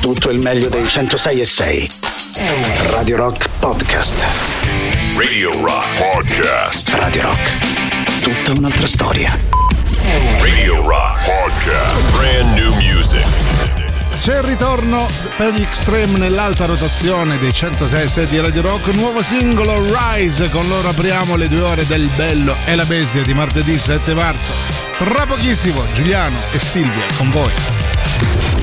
tutto il meglio dei 106 e 6. Radio Rock Podcast. Radio Rock Podcast. Radio Rock. Tutta un'altra storia. Radio Rock Podcast. Brand new music. C'è il ritorno per gli Extreme nell'alta rotazione dei 106 di Radio Rock, nuovo singolo Rise, con loro apriamo le due ore del Bello e la Bestia di martedì 7 marzo. Tra pochissimo Giuliano e Silvia con voi.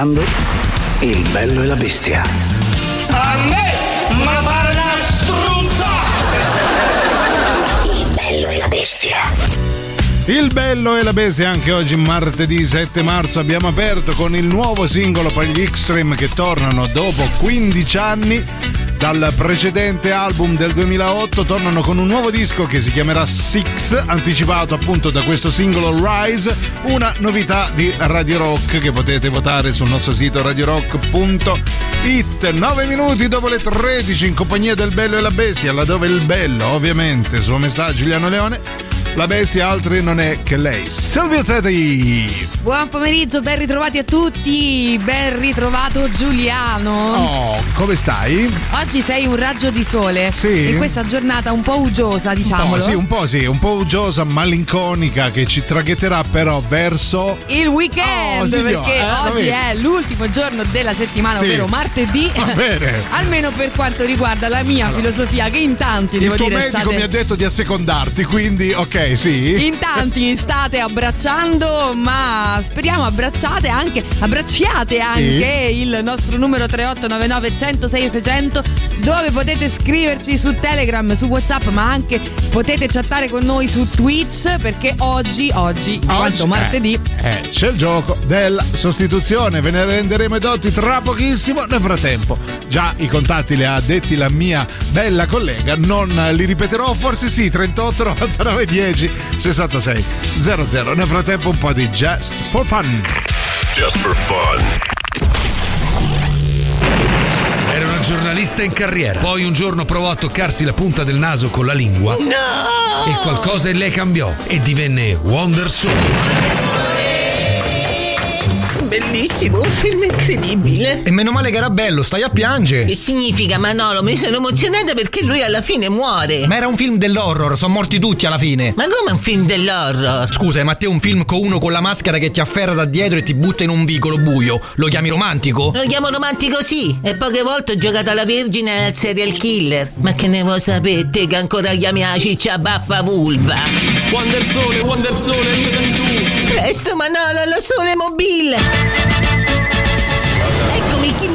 Ascoltando Il bello e la bestia. A me, ma pare una struzza! Il bello e la bestia. Il bello e la bestia anche oggi martedì 7 marzo abbiamo aperto con il nuovo singolo per gli Extreme che tornano dopo 15 anni dal precedente album del 2008 tornano con un nuovo disco che si chiamerà Six, anticipato appunto da questo singolo Rise, una novità di Radio Rock che potete votare sul nostro sito radiorock.it. 9 minuti dopo le 13 in compagnia del Bello e la Bestia, laddove il bello ovviamente su onestà Giuliano Leone la bestia altri non è che lei. Silvia Teddy! Buon pomeriggio, ben ritrovati a tutti, ben ritrovato Giuliano. Oh, come stai? Oggi sei un raggio di sole. Sì. In questa giornata un po' uggiosa, po', sì, un po' sì, un po' uggiosa, malinconica che ci traghetterà però verso il weekend, Oh, signora, perché eh, oggi è l'ultimo giorno della settimana, Sì. ovvero martedì. Va bene. Almeno per quanto riguarda la mia filosofia, che in tanti, Il devo tuo dire, medico state... mi ha detto di assecondarti, quindi ok, sì. In tanti state abbracciando, ma speriamo abbracciate anche, abbracciate anche il nostro numero 3899 106 600 dove potete scriverci su Telegram, su WhatsApp, ma anche potete chattare con noi su Twitch perché oggi, oggi, in quanto Oggi- martedì, eh, eh, c'è il gioco della sostituzione, ve ne renderemo i dotti tra pochissimo. Nel frattempo, già i contatti li ha detti la mia bella collega, non li ripeterò, forse sì, 38 99 10 66 00. Nel frattempo un po' di Just for Fun. Just for fun. Giornalista in carriera. Poi un giorno provò a toccarsi la punta del naso con la lingua. E qualcosa in lei cambiò e divenne Wonder Soul. Bellissimo, un film incredibile. E meno male che era bello, stai a piangere. Che significa Manolo? Mi sono emozionata perché lui alla fine muore. Ma era un film dell'horror, sono morti tutti alla fine. Ma come un film dell'horror? Scusa, ma te un film con uno con la maschera che ti afferra da dietro e ti butta in un vicolo buio, lo chiami romantico? Lo chiamo romantico sì, e poche volte ho giocato alla Vergine al serial killer. Ma che ne vuoi sapere te che ancora chiami la ciccia baffa vulva? Wonder Sole, Wonder Sole, aiutami tu! Presto Manolo, lo sole mobile! Thank you.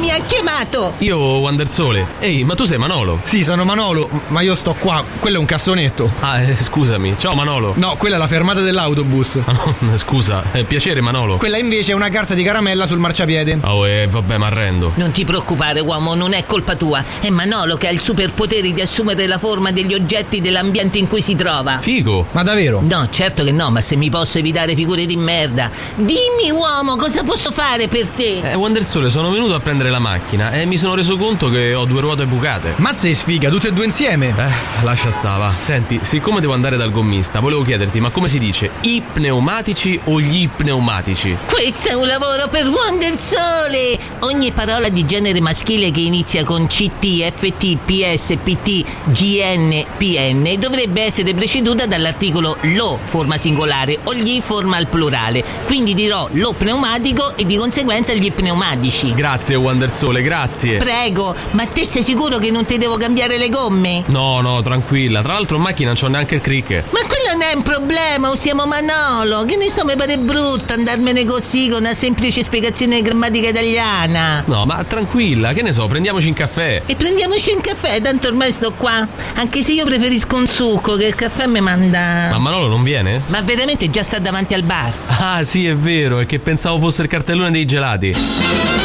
Mi ha chiamato! Io, Wonder Sole. Ehi, ma tu sei Manolo? Sì, sono Manolo, ma io sto qua, quello è un cassonetto. Ah, eh, scusami. Ciao Manolo. No, quella è la fermata dell'autobus. Ah, no, scusa, è piacere Manolo. Quella invece è una carta di caramella sul marciapiede. Oh, eh, vabbè, ma arrendo. Non ti preoccupare, uomo, non è colpa tua. È Manolo che ha il superpotere di assumere la forma degli oggetti dell'ambiente in cui si trova. Figo. Ma davvero? No, certo che no, ma se mi posso evitare figure di merda. Dimmi, uomo, cosa posso fare per te? Eh, Wonder Sole, sono venuto a prendere la macchina e mi sono reso conto che ho due ruote bucate. Ma sei sfiga, tutte e due insieme. Eh, lascia stava. Senti, siccome devo andare dal gommista, volevo chiederti, ma come si dice? I pneumatici o gli pneumatici? Questo è un lavoro per Wonder Sole! Ogni parola di genere maschile che inizia con CT, FT, PS, PT, GN, PN dovrebbe essere preceduta dall'articolo lo, forma singolare, o gli, forma al plurale. Quindi dirò lo pneumatico e di conseguenza gli pneumatici. Grazie, Wonder Sole, grazie. Prego, ma te sei sicuro che non ti devo cambiare le gomme? No, no, tranquilla. Tra l'altro in macchina non c'ho neanche il crick. Ma quello non è un problema, usiamo Manolo. Che ne so, mi pare brutto andarmene così con una semplice spiegazione di grammatica italiana. No, ma tranquilla, che ne so, prendiamoci un caffè. E prendiamoci un caffè, tanto ormai sto qua. Anche se io preferisco un succo, che il caffè mi manda. Ma Manolo non viene? Ma veramente già sta davanti al bar. Ah, sì, è vero, è che pensavo fosse il cartellone dei gelati.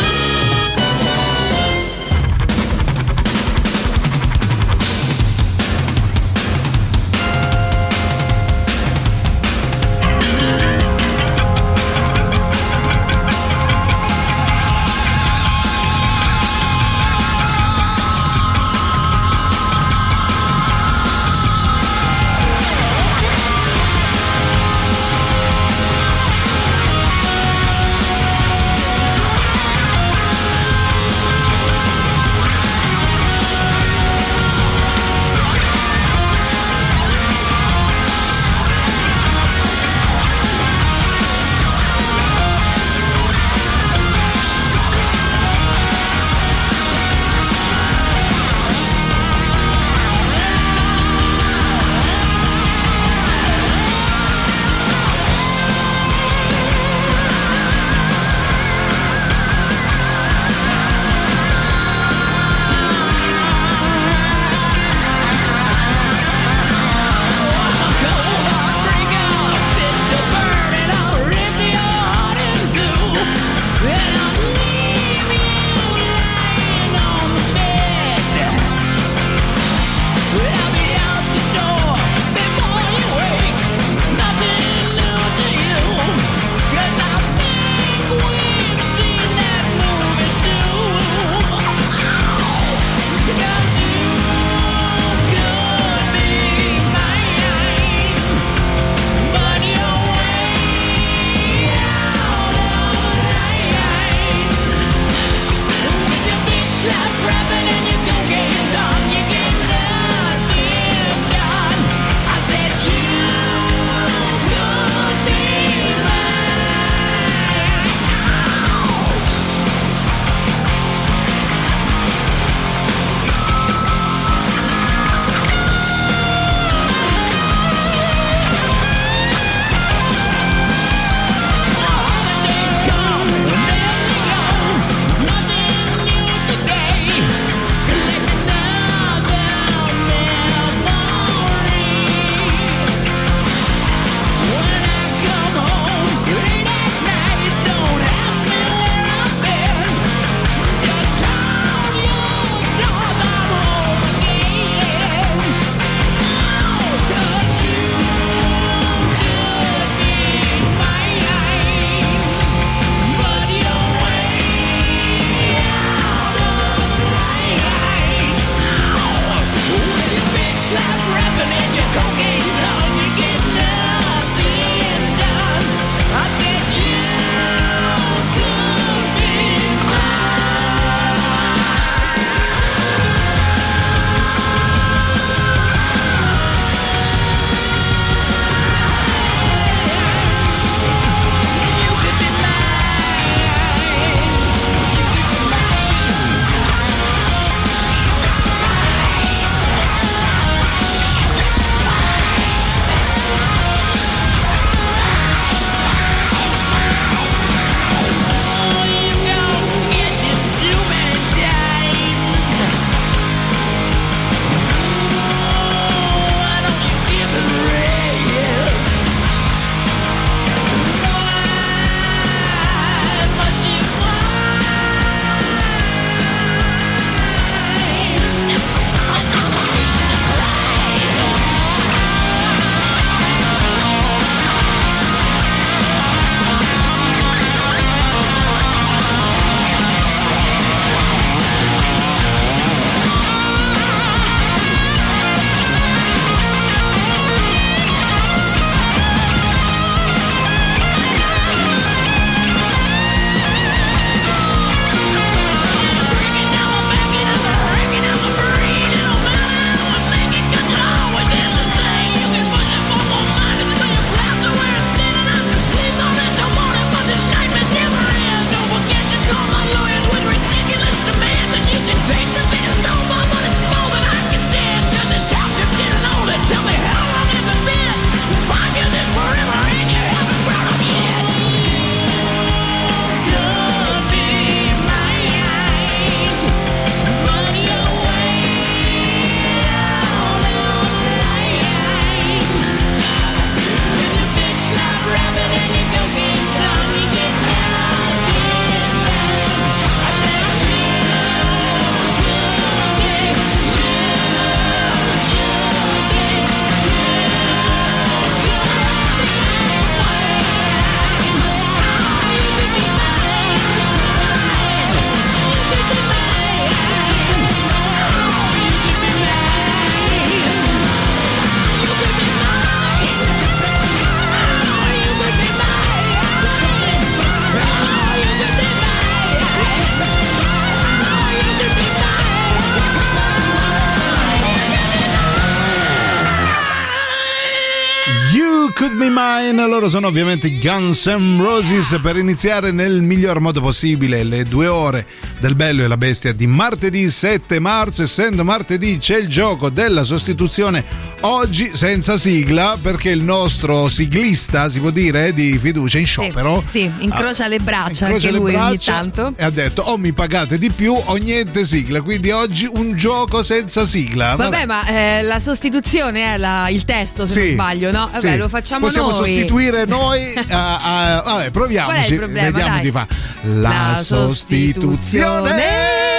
Loro sono ovviamente Guns N' Roses per iniziare nel miglior modo possibile le due ore del Bello e la Bestia di martedì 7 marzo. Essendo martedì c'è il gioco della sostituzione oggi senza sigla perché il nostro siglista, si può dire, di fiducia in sciopero. Sì, incrocia le braccia incrocia anche lui ogni braccia tanto. E ha detto o mi pagate di più o niente sigla. Quindi oggi un gioco senza sigla. Vabbè, ma eh, la sostituzione è la- il testo, se non Sì, sbaglio, no? Vabbè, sì. lo facciamo Possiamo noi. sostituire noi a, a- vabbè, proviamoci. Problema, Vediamo dai? di fa. La, La sostituzione. よね。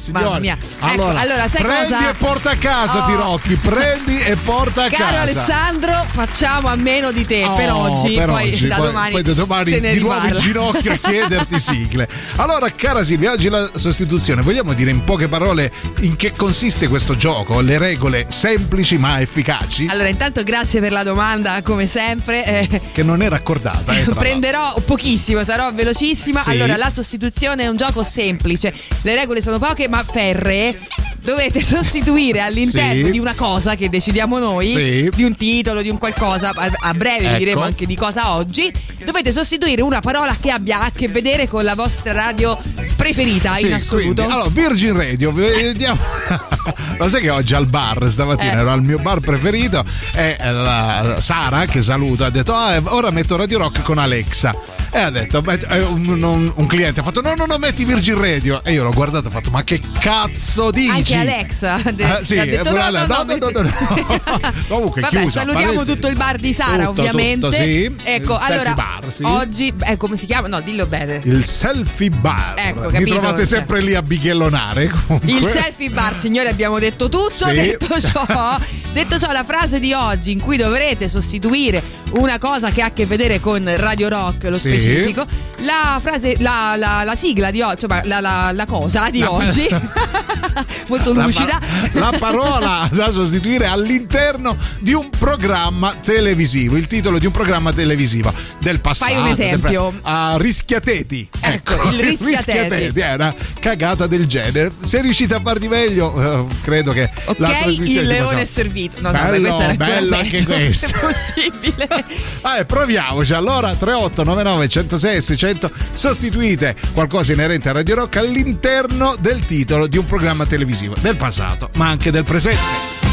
Signori, Mamma mia. Ecco, allora, allora, sai prendi cosa? e porta a casa, Oh. Tirocchi. Prendi e porta a Caro casa. Alessandro, facciamo a meno di te per Oh, oggi, per poi oggi, da poi- domani, poi da domani se ne di nuovo in ginocchio a chiederti sigle. Allora, cara Silvia, oggi la sostituzione. Vogliamo dire in poche parole in che consiste questo gioco? Le regole semplici ma efficaci? Allora, intanto grazie per la domanda, come sempre. eh, Che non è raccordata. Eh, Prenderò pochissimo, sarò velocissima. Sì. Allora, la sostituzione è un gioco semplice. Le regole sono poche ma ferree. Dovete sostituire all'interno Sì. di una cosa che decidiamo noi, Sì. di un titolo, di un qualcosa, a, a breve vi Ecco. diremo anche di cosa oggi. Dovete sostituire una parola che abbia a che vedere con la vostra radio preferita Sì, in assoluto. quindi, allora, Virgin Radio, vediamo. Lo sai che oggi al bar, stamattina Eh. ero al mio bar preferito e la Sara, che saluto, ha detto: "Ah, ora metto Radio Rock con Alexa. E ha detto: "Met- eh, un, un- un cliente ha fatto: No, no, no, metti Virgin Radio. E io l'ho guardato e ho fatto: Ma che cazzo dici? Anche Alexa de- Eh, sì, detto eh, no, no, no, no, no, no. Comunque, Vabbè, chiusa, salutiamo parentesi. tutto il bar di Sara, Tutto, ovviamente. tutto, sì. Ecco, Il allora bar, sì. oggi eh, come si chiama? No, dillo bene. Il selfie bar. Ecco, Mi capito? trovate sempre lì a bighellonare. comunque. Il selfie bar, signori, abbiamo detto tutto. Sì. Detto ciò, detto ciò, la frase di oggi in cui dovrete sostituire una cosa che ha a che vedere con Radio Rock, lo Sì. specifico, la frase, la, la- la sigla di oggi, cioè la, la- la cosa di La- oggi, molto La lucida. La, parola da sostituire all'interno di un programma televisivo, il titolo di un programma televisivo del passato. Fai un esempio. pre- a rischiateti. Ecco, il rischiateti. È una cagata del genere. Se riuscite a far di meglio, eh, credo che la Ok, trasmissione il leone possa- è servito. No, no, bello, beh, questo era bello anche questo. Se possibile. Vabbè, proviamoci. Allora, 3899 106 600 sostituite qualcosa inerente a Radio Rock all'interno del titolo di un programma televisivo del passato, ma anche del presente.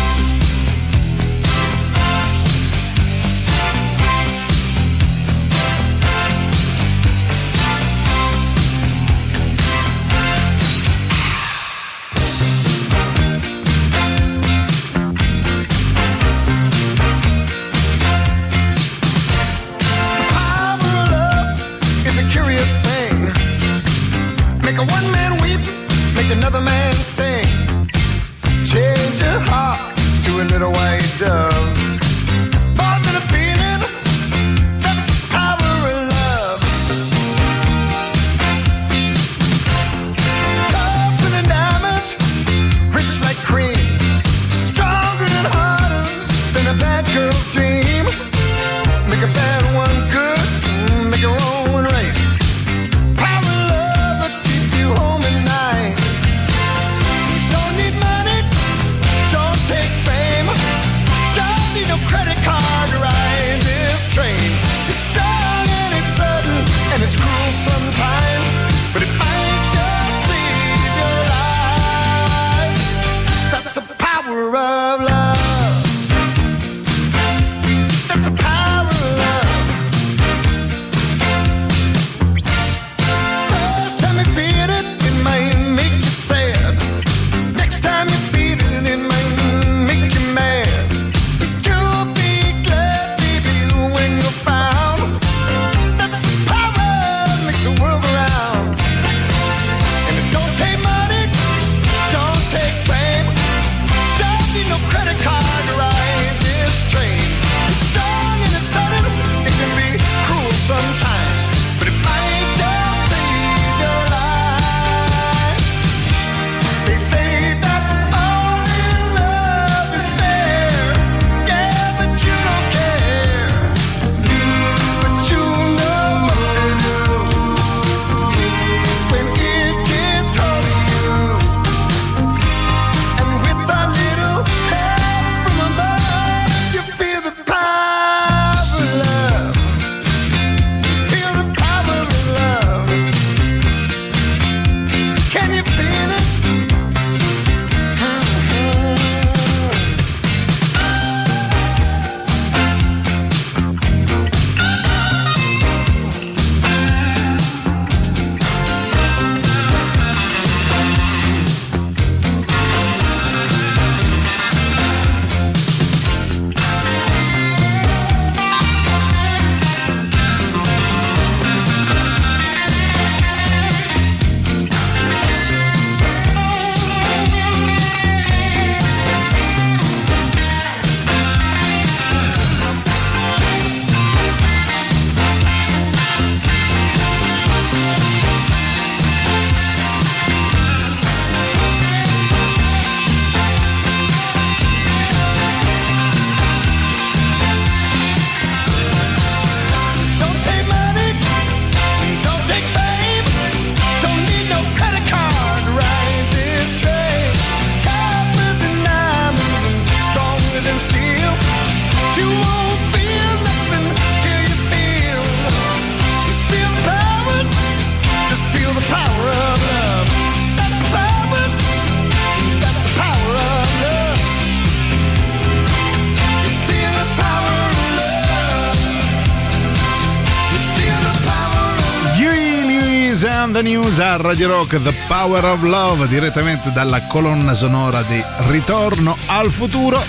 The News a Radio Rock, The Power of Love, direttamente dalla colonna sonora di Ritorno al futuro.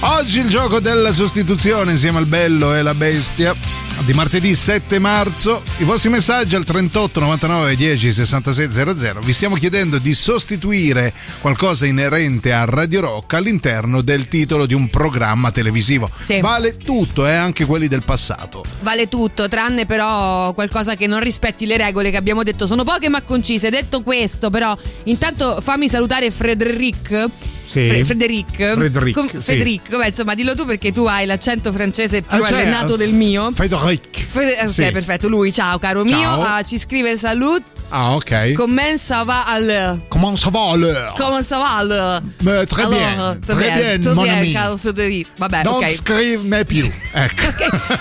Oggi il gioco della sostituzione insieme al bello e la bestia di martedì 7 marzo. I vostri messaggi al 38 99 10 66 00. Vi stiamo chiedendo di sostituire qualcosa inerente a Radio Rock all'interno del titolo di un programma televisivo. Sì. Vale tutto, eh, anche quelli del passato. Vale tutto, tranne però qualcosa che non rispetti le regole che abbiamo detto. Sono poche ma concise. Detto questo, però, intanto fammi salutare Frederic. Sì. Fre- Frederic. Frederic, Com- sì. Frederic, vabbè, insomma, dillo tu perché tu hai l'accento francese più Ah, cioè, allenato del mio. Frederic. Fre- ok, Sì. perfetto. Lui, ciao caro mio, Ciao. ah, ci scrive salut. Ah, ok. Comment ça va al Comment ça va alors? Comment ça va al Mais très bien, Alors, très bien, tout mon bien, caro Federico. Vabbè, Non ok. scrivimi più. Ecco.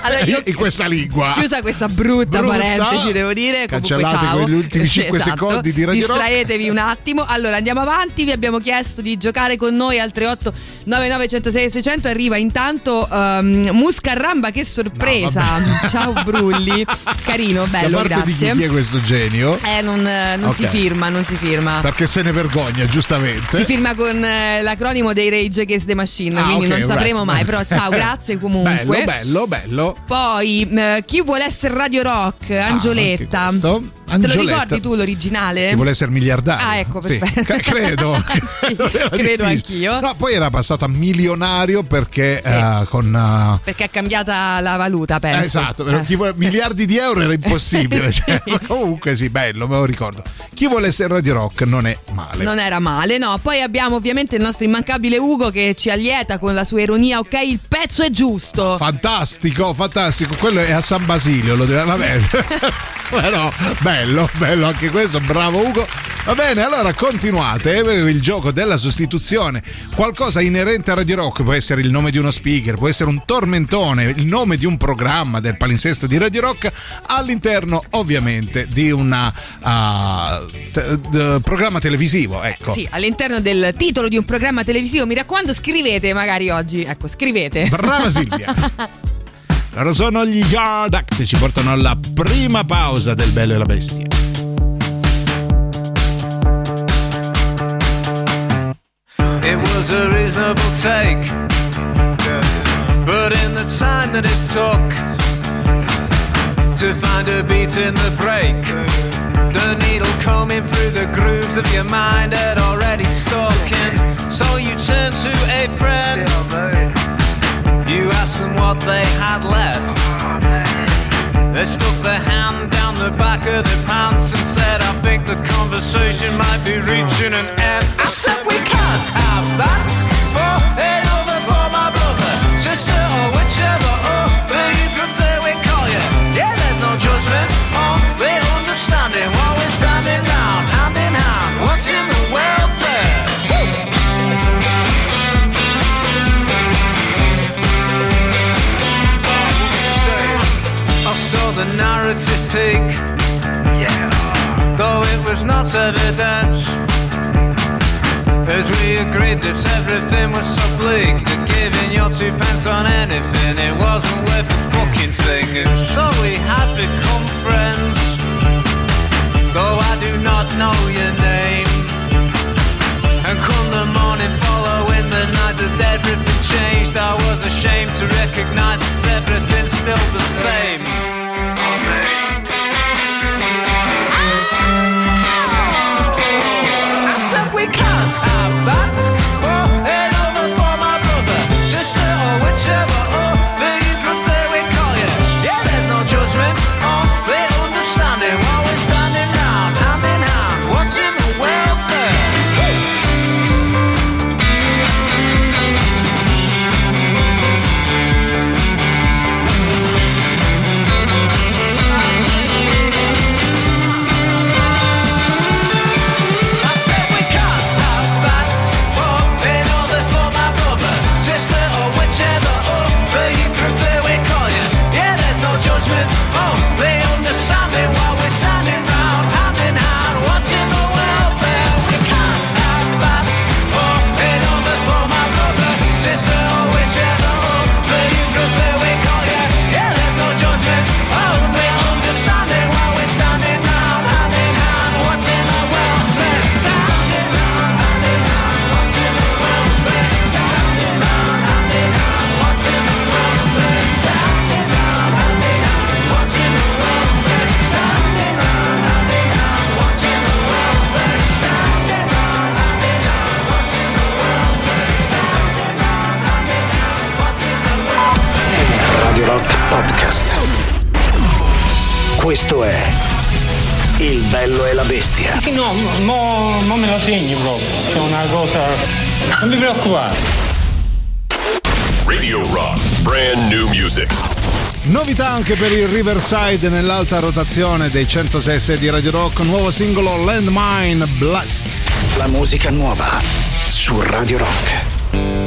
Allora, io- In questa lingua. Chiusa questa brutta, Brutta. parentesi, devo dire. Comunque, Cancellate quegli ultimi Sì, 5 esatto. secondi di Radio. Distraetevi un attimo. Allora, andiamo avanti. Vi abbiamo chiesto di giocare con noi al 38 99 106 600. Arriva intanto um, Muscarramba, che sorpresa. No, ciao Brulli. Carino, bello, da parte di chi, grazie. chi è questo genio? Eh, non, non si Ok. firma, non si firma. Perché se ne vergogna, giustamente. Si firma con eh, l'acronimo dei Rage Against the Machine, Ah, quindi ok, non sapremo right. mai. Però ciao, grazie comunque. Bello, bello, bello. Poi, eh, chi vuole essere Radio Rock? Angioletta. Ah, questo. Te lo Angioletta. ricordi tu l'originale? Chi vuole essere miliardario. Ah, ecco, Sì, perfetto. c- credo. Sì, credo anch'io. No, poi era passato a milionario perché Sì. eh, con. eh, Perché è cambiata la valuta, penso. Esatto, però chi vuole- miliardi di euro era impossibile. Sì. cioè, comunque sì, bello, me lo ricordo. Chi vuole essere Radio Rock non è male. Non era male, no. Poi abbiamo ovviamente il nostro immancabile Ugo che ci allieta con la sua ironia. Ok, il pezzo è giusto. Fantastico, fantastico. Quello è a San Basilio, lo dirà. Vabbè. Però bello, bello anche questo. Bravo Ugo. Va bene, allora continuate. eh, Il gioco della sostituzione. Qualcosa inerente a Radio Rock. Può essere il nome di uno speaker, può essere un tormentone, il nome di un programma del palinsesto di Radio Rock. All'interno, ovviamente, di un programma televisivo. Ecco. Sì, all'interno del titolo di un programma televisivo. Mi raccomando, scrivete magari oggi. Ecco, scrivete. Brava Silvia. Loro sono gli Yard Act, ci portano alla prima pausa del Bello e la Bestia. It was a reasonable take. But in the time that it took to find a beat in the break, the needle combing through the grooves of your mind had already stuck in. So you turned to a friend. You asked them what they had left. They stuck their hand down the back of their pants and said, I think the conversation might be reaching an end. I said, we can't have that. For was not evident. As we agreed that everything was so bleak that giving your two pence on anything it wasn't worth a fucking thing. And so we had become friends. Though I do not know your name. And come the morning following the night that everything changed, I was ashamed to recognize that everything's still the same. No, mo, mo me lo segni proprio. C'è una cosa. Non mi preoccupare. Radio Rock. Brand new music. Novità anche per il Riverside nell'alta rotazione dei 106 di Radio Rock, nuovo singolo Landmine Blast. La musica nuova su Radio Rock.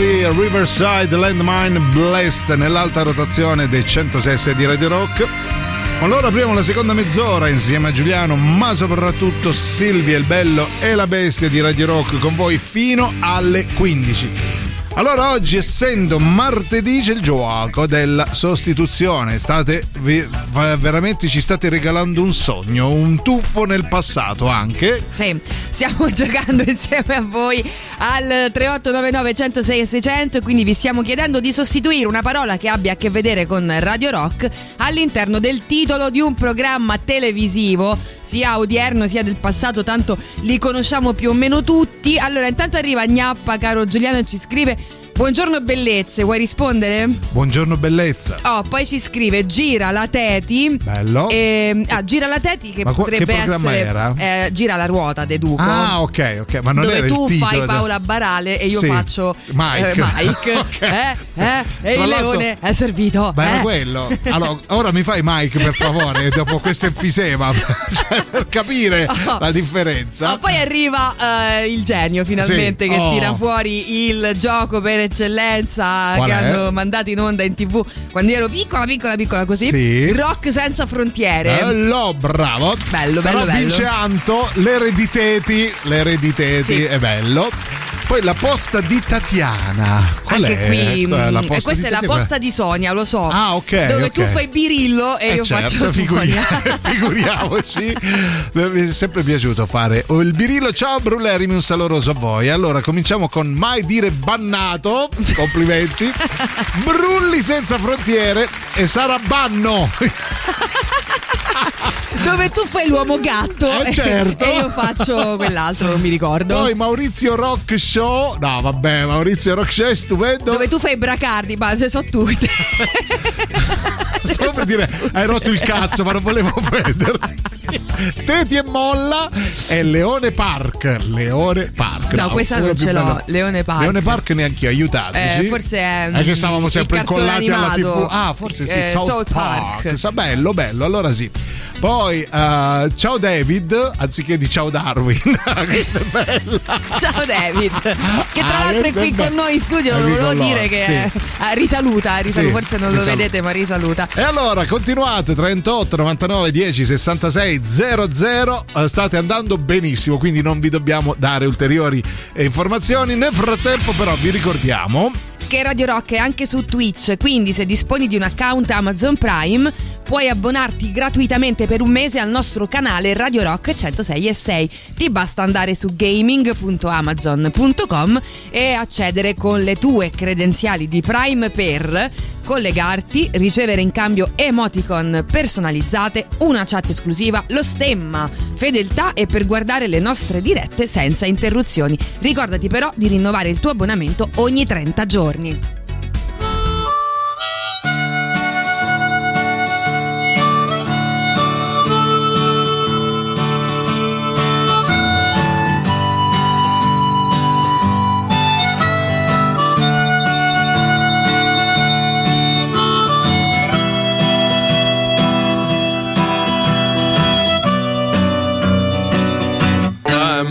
I Riverside Landmine Blessed nell'alta rotazione dei 106 di Radio Rock. Loro apriamo la seconda mezz'ora insieme a Giuliano, ma soprattutto Silvia il Bello e la Bestia di Radio Rock con voi fino alle 15. Allora oggi essendo martedì c'è il gioco della sostituzione, state vi- veramente ci state regalando un sogno, un tuffo nel passato anche. Sì, stiamo giocando insieme a voi al 3899 106 e 600 e quindi vi stiamo chiedendo di sostituire una parola che abbia a che vedere con Radio Rock all'interno del titolo di un programma televisivo, sia odierno sia del passato, tanto li conosciamo più o meno tutti. Allora, intanto arriva Gnappa, caro Giuliano, e ci scrive Buongiorno bellezze, vuoi rispondere? Buongiorno bellezza. Oh, poi ci scrive Gira la Teti. Bello. E, ah, gira la Teti che Ma potrebbe che essere era? eh, Gira la ruota, deduco. Ah, ok, ok, ma non dove tu fai del- Paola Barale e io Sì, faccio Mike. eh, Mike. Ok. eh, eh, e Tra il leone è servito. Ma era eh. quello. Allora, ora mi fai Mike per favore, dopo questo enfisema, cioè, per capire Oh. la differenza. Ma poi arriva eh, il genio finalmente Sì. che Oh. tira fuori il gioco per eccellenza Qual che è? hanno mandato in onda in tv quando io ero piccola, piccola, piccola così. Sì. Rock senza frontiere. Bello, bravo. Bello, Però bello, bello. vince Anto, l'erediteti, l'erediteti, Sì. è bello. Poi la posta di Tatiana. Qual Anche è? qui, mm, la e posta questa di è la Tatiana? posta di Sonia, lo so. Ah, ok, Dove ok. tu fai Birillo e Eh, io certo, faccio figuri- figuriamoci. Mi è sempre piaciuto fare il birillo. Ciao Brullerimi, un saloroso a voi. Allora, cominciamo con mai dire bannato. Complimenti. Brulli senza frontiere e sarà banno. Dove tu fai l'uomo gatto Eh, certo. e io faccio quell'altro, non mi ricordo. Poi Maurizio Rock Show. No, vabbè, Maurizio Rock Show è stupendo. Dove tu fai Bracardi, ma ce so tutte. Stavo per dire, hai rotto il cazzo, ma non volevo prenderti. Teti e Molla e Leone Park. Leone Park. No, questa quello non ce l'ho. bello. Leone Park. Leone Park neanche io, aiutateci. Eh, forse è, È che stavamo sempre incollati alla animato. TV. Ah, forse sì, Eh, South, South Park. Park. Sa bello, bello, allora sì. Poi, eh, ciao David, anziché di ciao Darwin. Questa è bella. Ciao David, che tra Ah, l'altro è questo qui è con noi in studio, qui volevo dire che sì. eh, ah, risaluta, risaluta, Sì, forse non lo risaluta. vedete ma risaluta. E allora continuate 38 99 10 66 00 Eh, state andando benissimo quindi non vi dobbiamo dare ulteriori eh, informazioni nel frattempo però vi ricordiamo Che Radio Rock è anche su Twitch, quindi se disponi di un account Amazon Prime puoi abbonarti gratuitamente per un mese al nostro canale Radio Rock 106 e 6. Ti basta andare su gaming.amazon.com e accedere con le tue credenziali di Prime per collegarti, ricevere in cambio emoticon personalizzate, una chat esclusiva, lo stemma, fedeltà e per guardare le nostre dirette senza interruzioni. Ricordati però di rinnovare il tuo abbonamento ogni 30 giorni.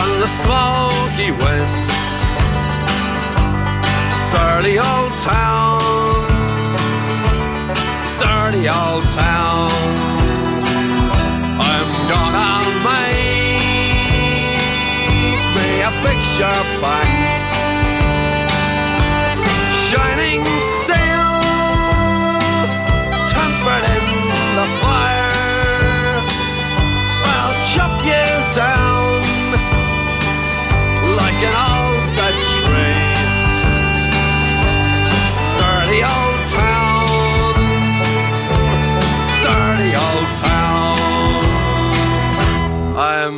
on the smoky wind. Dirty old town, dirty old town. I'm gonna make me a picture back, shining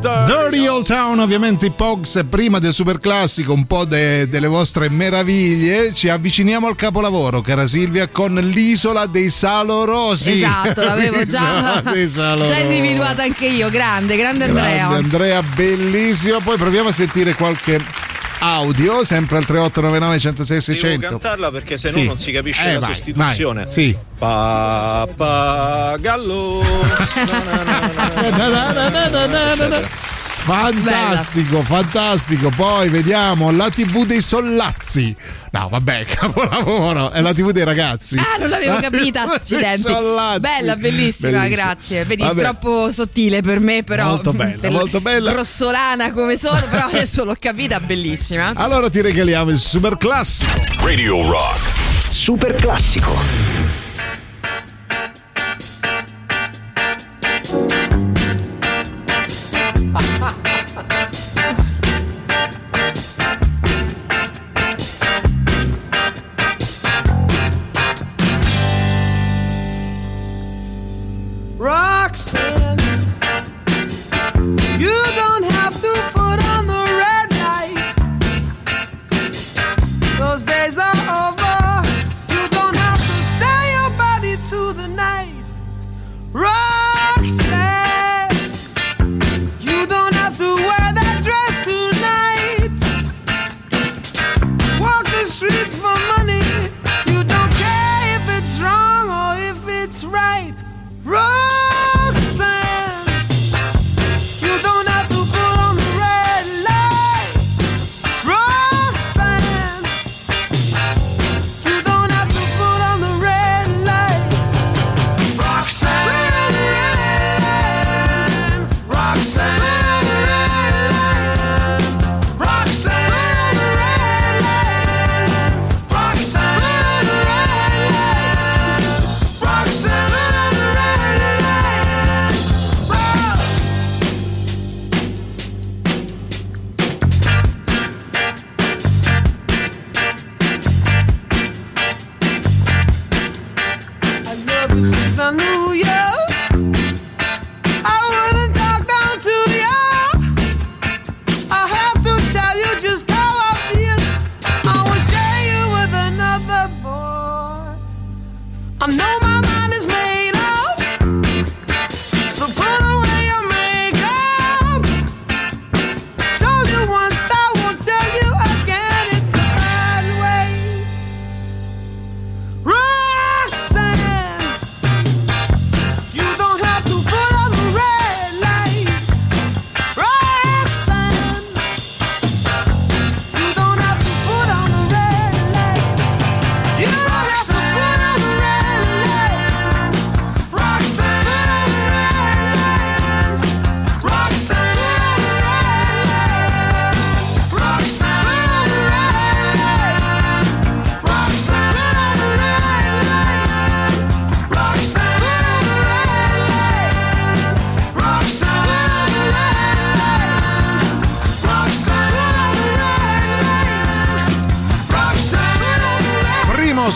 Dirty Old Town, ovviamente i Pogs, prima del super classico, un po' de- delle vostre meraviglie. Ci avviciniamo al capolavoro, cara Silvia, con l'isola dei Salorosi. Esatto, l'avevo già, già individuata anche io. Grande, grande Andrea. Grande Andrea, bellissimo. Poi proviamo a sentire qualche audio, sempre al 3899 106 Devo 600. cantarla perché se Sì. no non si capisce Eh, la vai, sostituzione. vai, sì. Pappagallo. Fantastico, fantastico. Poi vediamo la TV dei Sollazzi. No, vabbè, capolavoro. È la TV dei ragazzi. Ah, non l'avevo La capita. Accidenti. Sollazzi. Bella, bellissima, Bellissima. grazie. Vedi, Vabbè. troppo sottile per me, però. Molto bella, per- molto bella. Grossolana come sono, però adesso l'ho capita, bellissima. Allora ti regaliamo il super classico. Radio Rock. Super classico. Roxanne,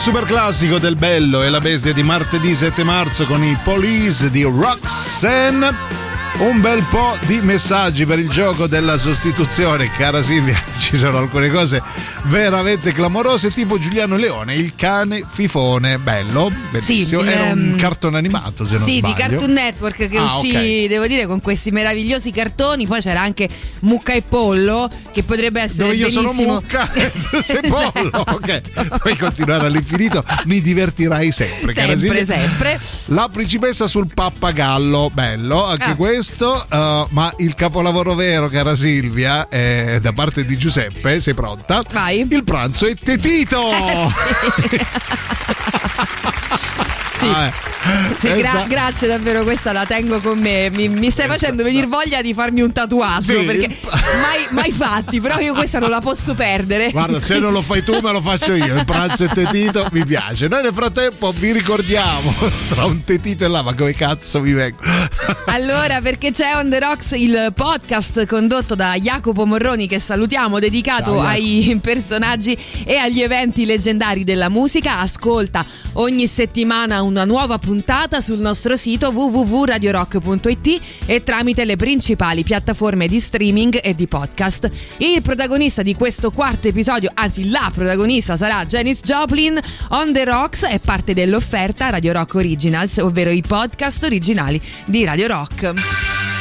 super classico del Bello e la bestia di martedì 7 marzo con i Police di Roxanne. Un bel po' di messaggi per il gioco della sostituzione, cara Silvia. Ci sono alcune cose veramente clamorose, tipo Giuliano Leone, il cane fifone. Bello, bellissimo. Sì, Era un ehm, cartone animato, se non sì, sbaglio. di Cartoon Network che Ah, uscì, ok. devo dire, con questi meravigliosi cartoni. Poi c'era anche Mucca e Pollo, che potrebbe essere Dove io sono benissimo. mucca e tu sei pollo. Esatto. Ok, puoi continuare all'infinito, mi divertirai sempre, Sempre, sempre. La principessa sul pappagallo, bello anche Ah. questo, uh, ma il capolavoro vero, cara Silvia, è da parte di Giuseppe, sei pronta? Vai. Il pranzo è tetito! Sì. Ah, eh. Sì, gra- grazie davvero, questa la tengo con me. Mi, mi stai facendo venire voglia di farmi un tatuaggio Sì. perché mai, mai fatti, però io questa non la posso perdere. Guarda, se non lo fai tu, me lo faccio io. Il pranzo è tetito, mi piace. Noi nel frattempo vi ricordiamo tra un tetito e là, ma come cazzo mi vengo? Allora, perché c'è On The Rocks il podcast condotto da Jacopo Morroni, che salutiamo, dedicato Ciao, ai personaggi e agli eventi leggendari della musica. Ascolta ogni settimana una nuova puntata sul nostro sito www.radiorock.it e tramite le principali piattaforme di streaming e di podcast. Il protagonista di questo quarto episodio, anzi la protagonista sarà Janis Joplin. On The Rocks è parte dell'offerta Radio Rock Originals, ovvero i podcast originali di Radio Rock.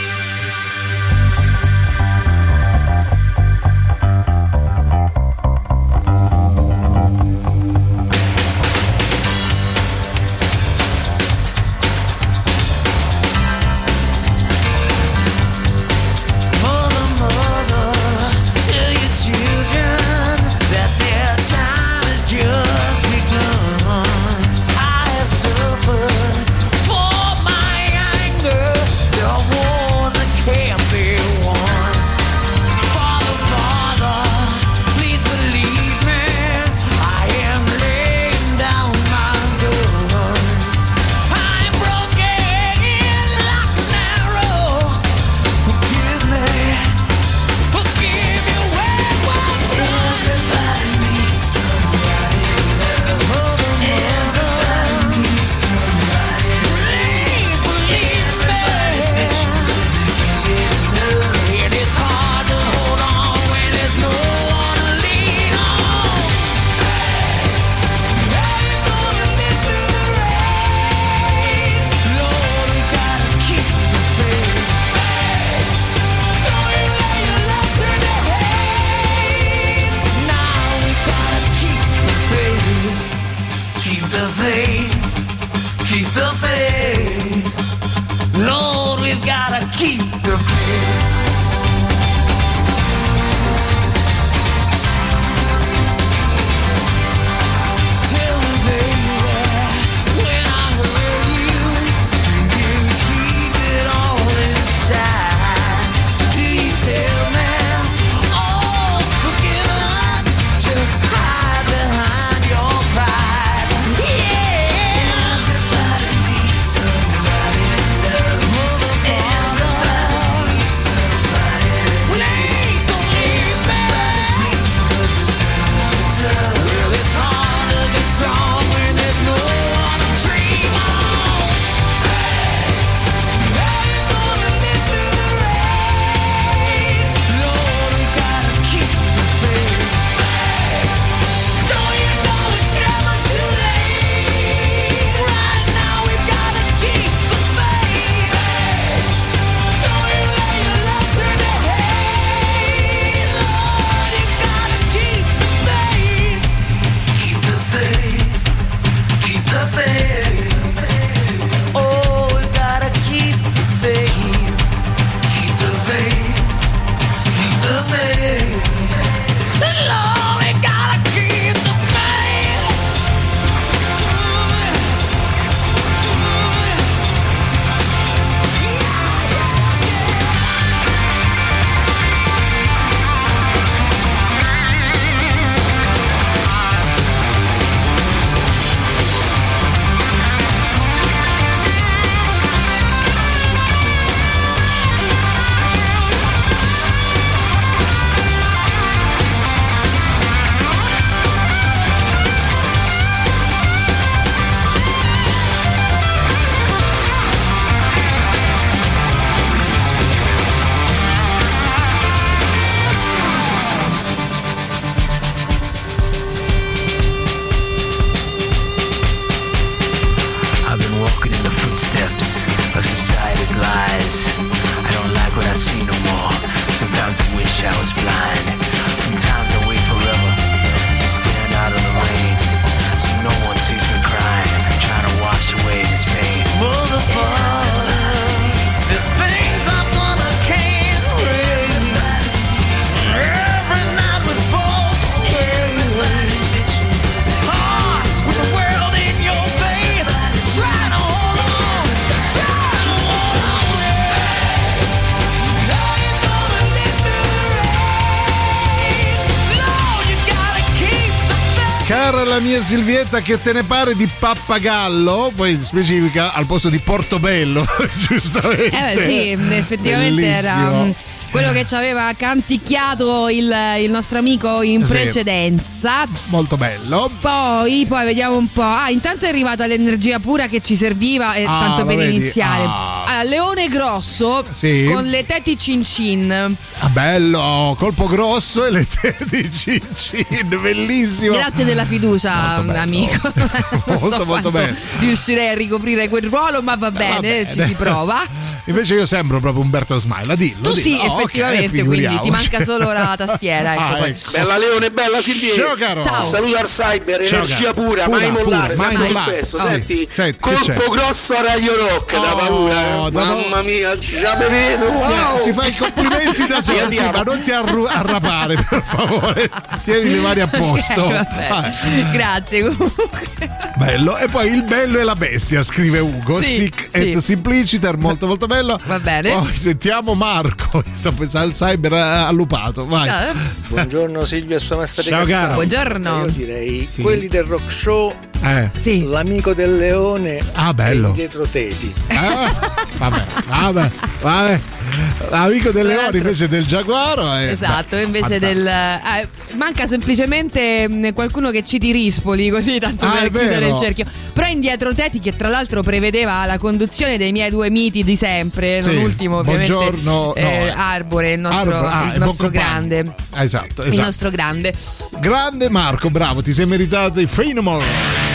Mia Silvietta, che te ne pare di pappagallo? Poi specifica al posto di Portobello, giustamente. Eh beh, sì, effettivamente era Bellissimo. mm, quello che ci aveva canticchiato il, il nostro amico in Sì. precedenza. Molto bello. Poi, poi vediamo un po'. Ah, intanto è arrivata l'energia pura che ci serviva, eh, Ah, tanto per vedi? iniziare. Ah. Allora, Leone Grosso Sì. con le teti cin cin. Bello, colpo grosso e le tette di Cincin, bellissimo. Grazie della fiducia, amico. Non Molto, so molto bene. Riuscirei a ricoprire quel ruolo, ma va bene, bene. ci si prova. Invece io sembro proprio Umberto Smaila, dillo. Tu sì, dillo. Ok, effettivamente, quindi ti manca solo la tastiera. Ecco, Ah, ecco. Bella Leone, bella Silviera. Ciao, caro. Ciao. Saluto al cyber, Ciao, energia caro. pura, Pura, mai mollare, pura, mai sempre sul pezzo. Ah, Senti, senti, colpo grosso a Radio Rock, da Oh, paura. da- eh. Mamma mia, già me vedo. Wow. Si fa i complimenti da solo, sì, Andiamo. ma non ti arru- arrapare, per favore. Tieni le mani a posto. Eh, vabbè. Vabbè. Grazie comunque. Bello. E poi il bello e la bestia, scrive Ugo. Sì, Sic sì. et simpliciter, molto molto bello. Va bene. Poi sentiamo Marco. Sto pensando al cyber eh, allupato. Vai. Ah, Buongiorno Silvia e sua maestra di Ciao, caro. Buongiorno. Io direi Sì. quelli del rock show, Eh. Sì. l'amico del leone Ah, bello. e dietro teti. Ah, vabbè, vabbè, vabbè. L'amico del leone invece del giaguaro. È, Esatto, invece fantastico. del. eh, manca semplicemente mh, qualcuno che citi Rispoli, così tanto Ah, per chiudere il cerchio. Però indietro Teti, che tra l'altro prevedeva la conduzione dei miei due miti di sempre, non Sì, ultimo ovviamente buongiorno, no, eh, eh. Arbore, il nostro, Arbore, ah, il il nostro grande. Esatto, Il esatto. nostro grande. Grande Marco, bravo, ti sei meritato i them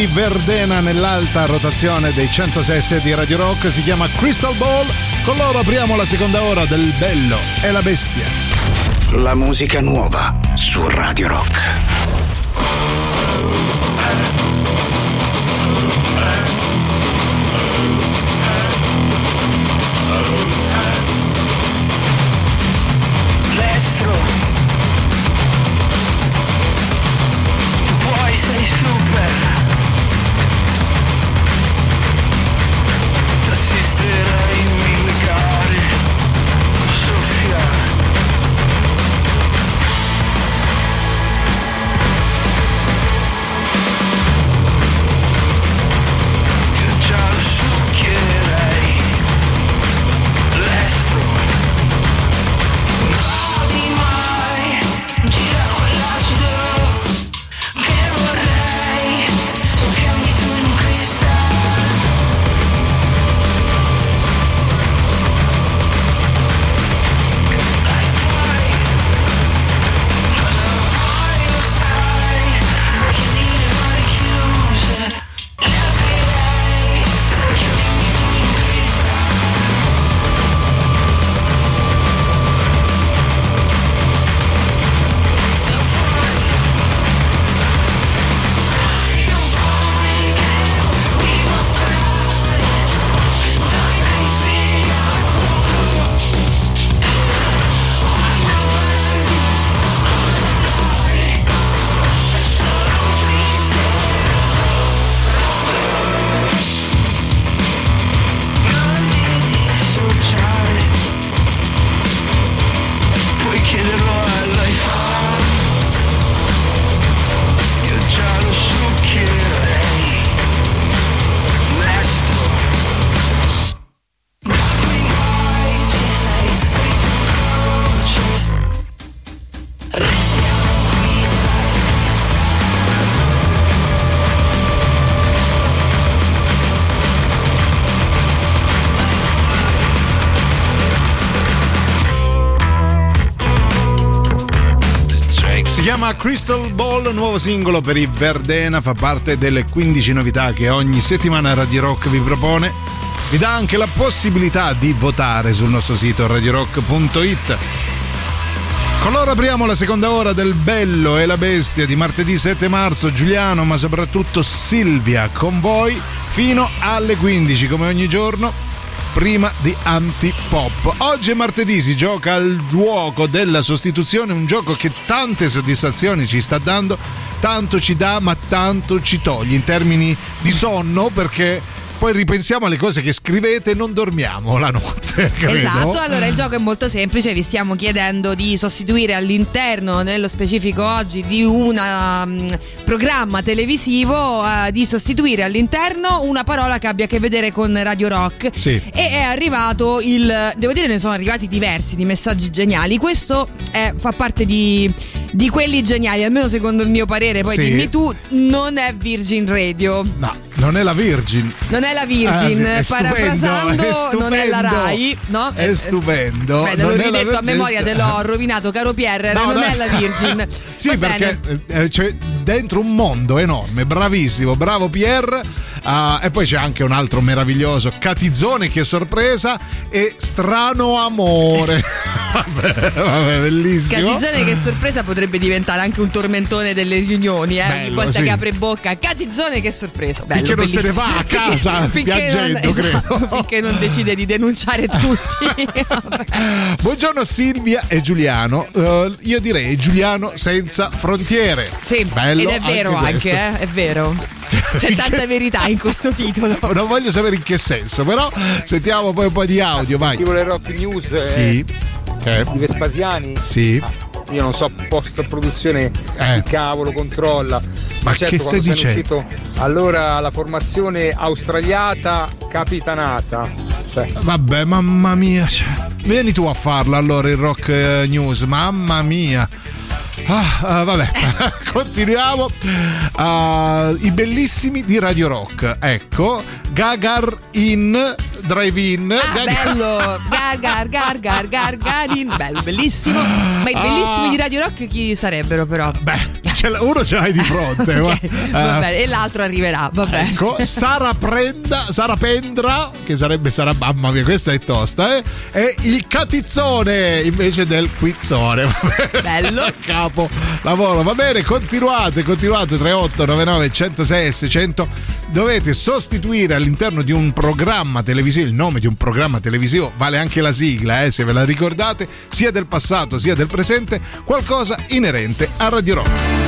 i Verdena nell'alta rotazione dei 106 di Radio Rock, si chiama Crystal Ball. Con loro apriamo la seconda ora del Bello e la Bestia. La musica nuova su Radio Rock. Chiama Crystal Ball, nuovo singolo per i Verdena, fa parte delle 15 novità che ogni settimana Radio Rock vi propone. Vi dà anche la possibilità di votare sul nostro sito radiorock.it. Con loro apriamo la seconda ora del Bello e la Bestia di martedì 7 marzo. Giuliano, ma soprattutto Silvia con voi fino alle 15 come ogni giorno. Prima di Antipop. Oggi è martedì, si gioca al gioco della sostituzione, un gioco che tante soddisfazioni ci sta dando, tanto ci dà ma tanto ci toglie in termini di sonno perché poi ripensiamo alle cose che scrivete e non dormiamo la notte. Credo. Esatto, allora il gioco è molto semplice, vi stiamo chiedendo di sostituire all'interno, nello specifico oggi, di un programma televisivo, eh, di sostituire all'interno una parola che abbia a che vedere con Radio Rock. Sì. E è arrivato il, devo dire ne sono arrivati diversi di messaggi geniali, questo è- fa parte di, di quelli geniali, almeno secondo il mio parere, poi Sì. dimmi tu, non è Virgin Radio. No, non è la Virgin. Non è la Virgin, Ah, sì, è parafrasando, è non è la. Rai, no? È stupendo. Beh, l'ho ridetto a memoria, te l'ho rovinato, caro Pierre, No, non no. è la Virgin. Sì, Va perché bene. eh, c'è dentro un mondo enorme, bravissimo, bravo Pierre. Ah, e poi c'è anche un altro meraviglioso, Catizzone che sorpresa e Strano Amore. vabbè, vabbè, bellissimo. Catizzone che sorpresa potrebbe diventare anche un tormentone delle riunioni, eh? ogni Bello, volta sì. che apre bocca. Catizzone che sorpresa. Bello, Finché non se ne bellissimo. va a casa, finché, piangendo, non, esatto, credo. finché non decide di denunciare tutti. Buongiorno Silvia e Giuliano. Eh, io direi Giuliano senza frontiere. Sì, Bello ed è vero anche, questo. eh? è vero. C'è tanta verità in questo titolo. Non voglio sapere in che senso, però sentiamo poi un po' di audio, vai. Sentivo le rock news eh, Sì. Eh, di Vespasiani. Sì. Io non so post produzione Eh. cavolo controlla. Ma certo, che stai dicendo? uscito, allora la formazione australiata capitanata. Cioè, Vabbè, mamma mia. cioè, vieni tu a farla allora il rock eh, news, mamma mia. Ah, ah, vabbè, continuiamo. Ah, I bellissimi di Radio Rock. Ecco, Gagar in Drive-in. Ah, Gagar- bello! Gar gar gar gar gar garin. Bello, bellissimo. Ma i bellissimi di Radio Rock chi sarebbero però? Beh, ce uno ce l'hai di fronte. okay. vabbè, eh. e l'altro arriverà. Vabbè. Ecco, Sara, Prenda, Sara Pendra, che sarebbe Sara, mamma mia, questa è tosta, eh? E il catizzone invece del quizzone. Bello. Capo lavoro. Va bene, continuate, continuate. 3899 106 600. Dovete sostituire all'interno di un programma televisivo, il nome di un programma televisivo, vale anche la sigla, eh, se ve la ricordate, sia del passato sia del presente, qualcosa inerente a Radio Rock.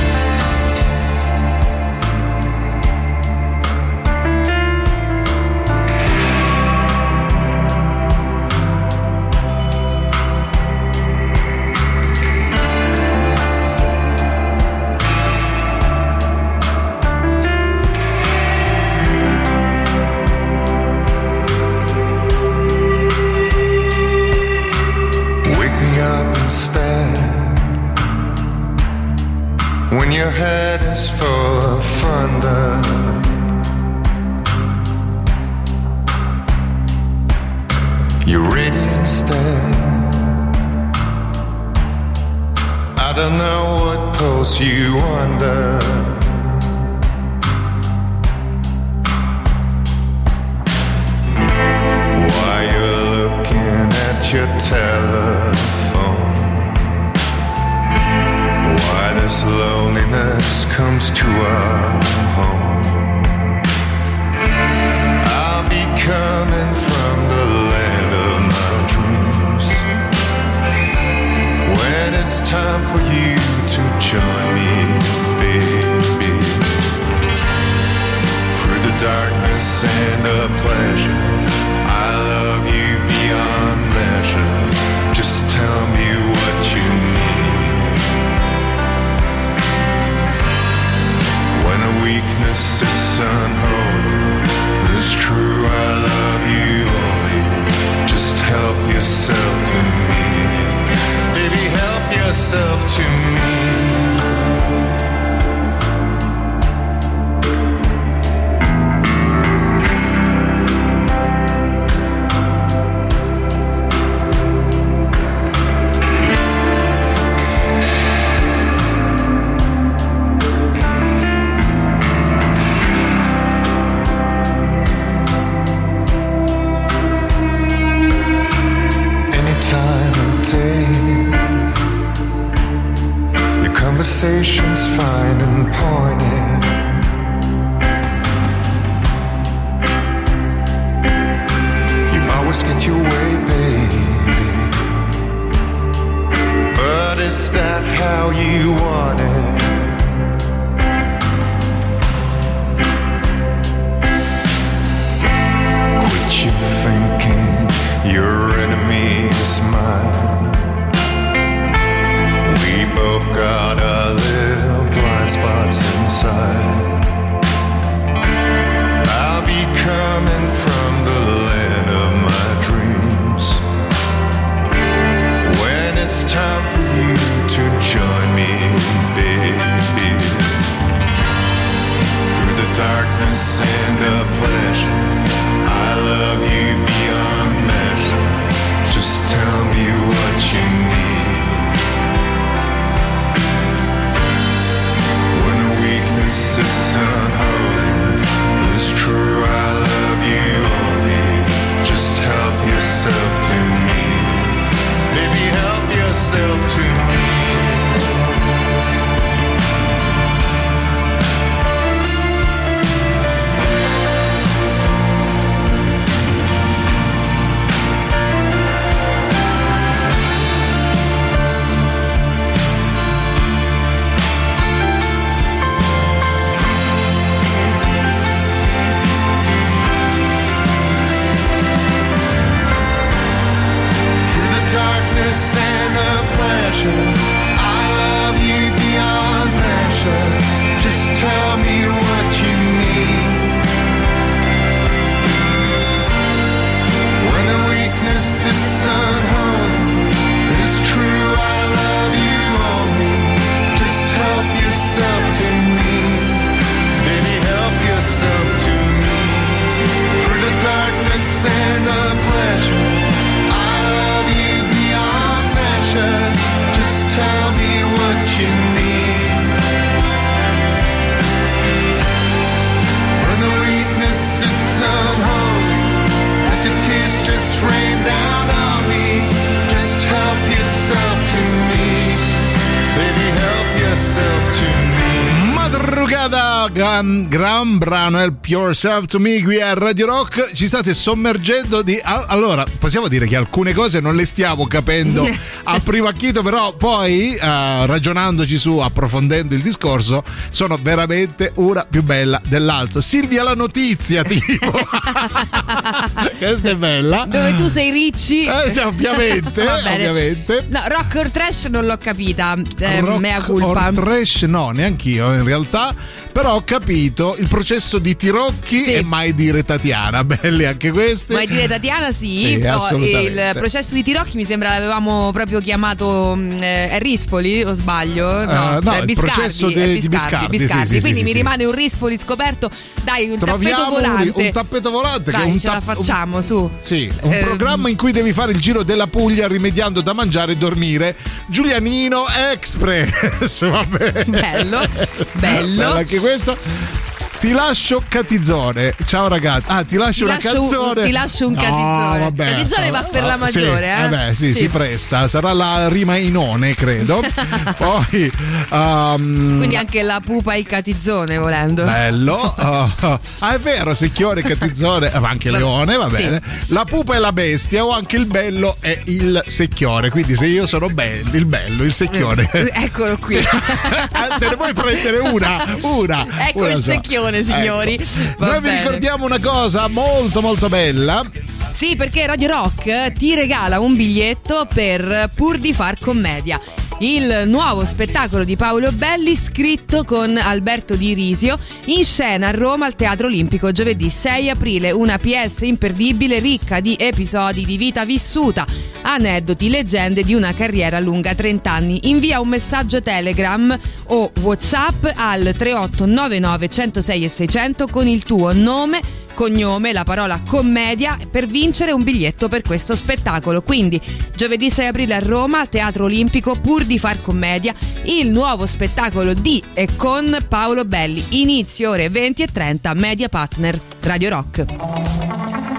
Brano Help Yourself to Me qui a Radio Rock. Ci state sommergendo di. Allora, possiamo dire che alcune cose non le stiamo capendo a primo acchito, però poi eh, ragionandoci su, approfondendo il discorso, sono veramente una più bella dell'altra. Silvia la notizia, tipo. Questa è bella. Dove tu sei ricci. Eh, sì, ovviamente, ovviamente. No, rock or trash non l'ho capita. Eh, Rock mea culpa. or trash no, neanch'io in realtà. Però ho capito il processo di Tirocchi Sì. e mai dire Tatiana. Belli anche questi. Mai dire Tatiana sì, Sì, assolutamente. il processo di Tirocchi mi sembra l'avevamo proprio chiamato mh, eh, Rispoli o sbaglio? No, Eh, no, eh, il Biscardi, processo è de- di Biscardi, sì, sì, Quindi mi rimane un Rispoli scoperto. Dai, un Troviamo tappeto volante. un tappeto volante che Dai, è un ce la tap- facciamo, su. Sì, un Ehm, programma in cui devi fare il giro della Puglia rimediando da mangiare e dormire. Giulianino Express. Va bene. Bello, bello. Bella anche questo. Ti lascio Catizzone. Ciao ragazzi. Ah, ti lascio Ti una lascio un- canzone. ti lascio un No, Catizzone. vabbè. Catizzone va per la maggiore, sì, eh? Vabbè, sì, Sì. si presta. Sarà la rima inone, credo. Poi. ehm, Quindi anche la pupa e il catizzone volendo. Bello, oh. ah è vero, secchione, catizzone, eh, ma anche Va- leone, va sì. bene. La pupa è la bestia o anche il bello è il secchione. Quindi se io sono bello, il bello, il secchione. Eccolo qui. Ah, Te ne vuoi prendere una? Una. Ecco una il sola. secchione, signori. Ecco. Va Noi vi ricordiamo una cosa molto molto bella. Sì, perché Radio Rock ti regala un biglietto per Pur di far commedia. Il nuovo spettacolo di Paolo Belli scritto con Alberto Di Risio in scena a Roma al Teatro Olimpico giovedì 6 aprile, una PS imperdibile ricca di episodi di vita vissuta, aneddoti, leggende di una carriera lunga 30 anni. Invia un messaggio Telegram o WhatsApp al 3899 106 e 600 con il tuo nome cognome, la parola commedia per vincere un biglietto per questo spettacolo. Quindi giovedì 6 aprile a Roma Teatro Olimpico pur di far commedia il nuovo spettacolo di e con Paolo Belli. Inizio ore 20 e 30 Media Partner Radio Rock.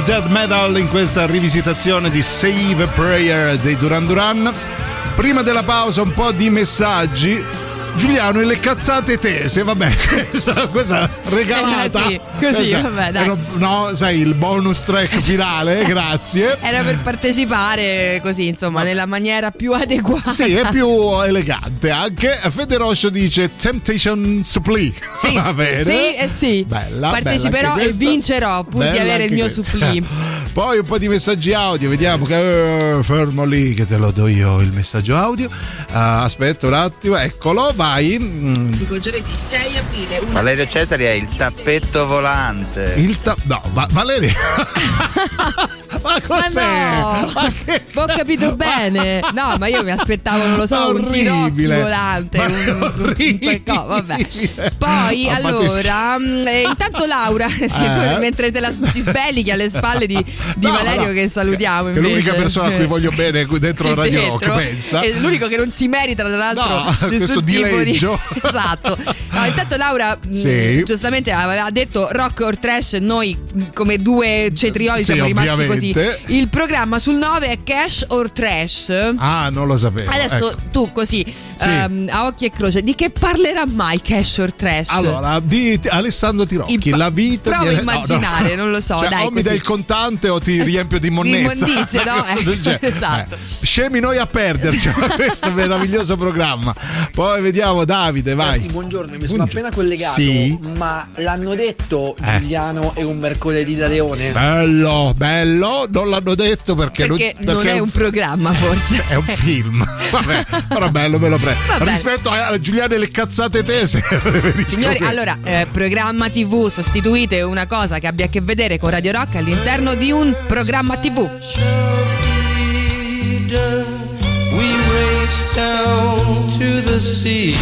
Of Dead Metal in questa rivisitazione di Save a Prayer dei Duran Duran. Prima della pausa un po' di messaggi. Giuliano e le cazzate tese, vabbè, questa, questa regalata. Eh, sì, così, Questa- vabbè, dai. era- no, sai, il bonus track finale, grazie. Era per partecipare così, insomma, nella maniera più adeguata. Sì, è più elegante anche. Federoscio dice Temptation Supply. Sì, Va bene. sì, eh sì. Bella, Parteciperò bella e vincerò pur di Bella avere il mio questa. suppli. Poi un po' di messaggi audio, vediamo che eh, fermo lì che te lo do io il messaggio audio. Ah, aspetta un attimo, eccolo, vai. Mm, Dico giovedì 6 aprile. Valerio Cesari è il tappetto volante. Il ta- no, va- Valerio. ma cos'è? Ma no, ho capito bene. No, ma io mi aspettavo, non lo so, un tirocchi Orribile. volante, Ma un, un, un vabbè. Poi, Ma allora, mh, eh, intanto Laura, Eh? tu mentre te la ti sbellichi alle spalle di, di No, Valerio no, che salutiamo Che è l'unica persona a cui voglio bene dentro Radio Rock, Dentro. pensa. È l'unico che non si merita, tra l'altro, questo dileggio. di. esatto. No, intanto Laura mh, Sì. giustamente aveva detto rock or trash, noi come due cetrioli Sì, siamo rimasti così. Il programma sul 9 è Cash or Trash. Ah, non lo sapevo. Adesso ecco. tu così ehm, a occhi e croce, di che parlerà mai Cash or Trash? Allora, di Alessandro Tirocchi, Il- la vita provo di a immaginare, non lo so, Cioè, dai, o mi così. dai il contante o ti riempio di monnezza. immondizie, no? Genere. esatto. Eh, scemi noi a perderci questo meraviglioso programma. Poi vediamo Davide, vai. Ragazzi, buongiorno, mi sono appena collegato, Sì. ma l'hanno detto Eh. Giuliano è un mercoledì da leone? Bello, bello, non l'hanno detto perché, Perché non, non è un programma, forse. È un film, vabbè, però bello, me lo prendo. Va bene. Rispetto a Giuliano e le cazzate tese, Signori, allora, eh, programma TV, sostituite una cosa che abbia a che vedere con Radio Rock all'interno di un programma TV. We race down to the sea.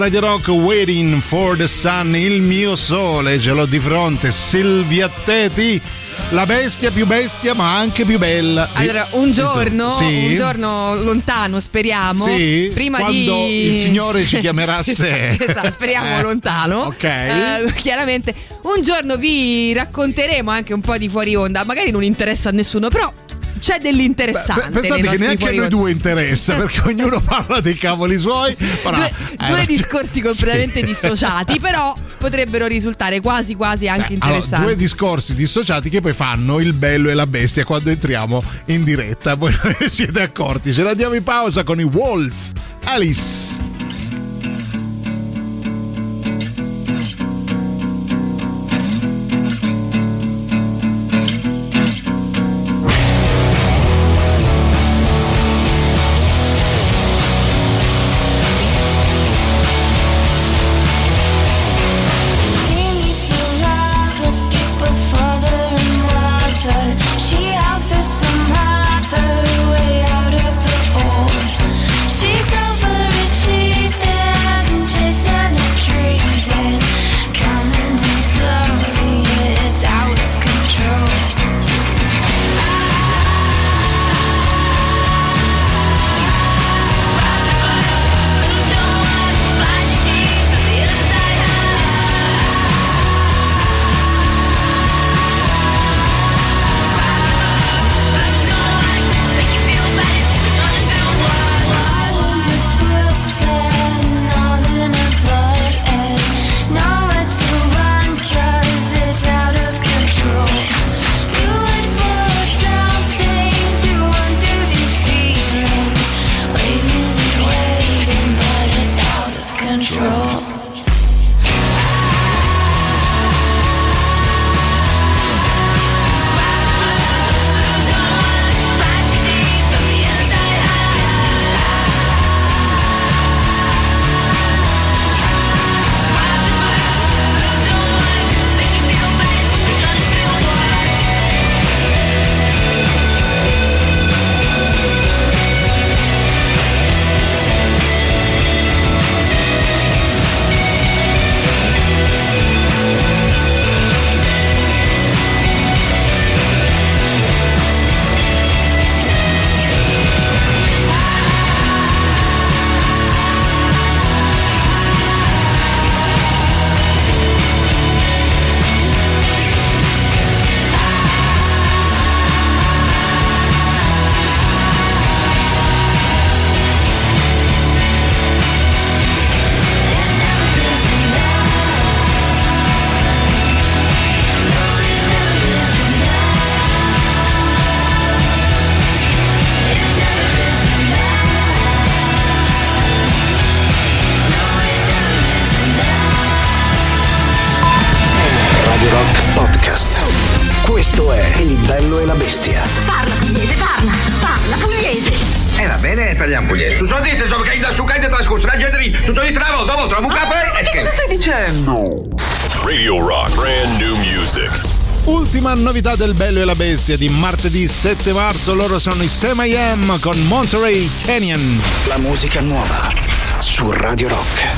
Radio Rock Waiting for the Sun, il mio sole, ce l'ho di fronte, Silvia Teti, la bestia più bestia ma anche più bella. Allora, un giorno, Sì. un giorno lontano, speriamo. Sì, prima quando di. il Signore ci chiamerà a sé. esatto, speriamo Eh, lontano. ok. Eh, chiaramente, un giorno vi racconteremo anche un po' di fuori onda. Magari non interessa a nessuno, però c'è dell'interessante. Beh, Pensate che neanche a noi due interessa perché ognuno parla dei cavoli suoi. Però, Due, eh, due discorsi completamente Sì. dissociati, però potrebbero risultare quasi quasi anche Eh, allora, interessanti. due discorsi dissociati che poi fanno il bello e la bestia quando entriamo in diretta. Voi non ne siete accorti. Ce la diamo in pausa con i Wolf. Alice. Novità del Bello e la Bestia di martedì 7 marzo, loro sono i Sam I Am con Monterey Canyon. La musica nuova su Radio Rock.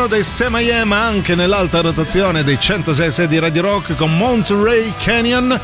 Ritorno dei Semayem anche nell'alta rotazione dei 106 di Radio Rock con Monterey Canyon.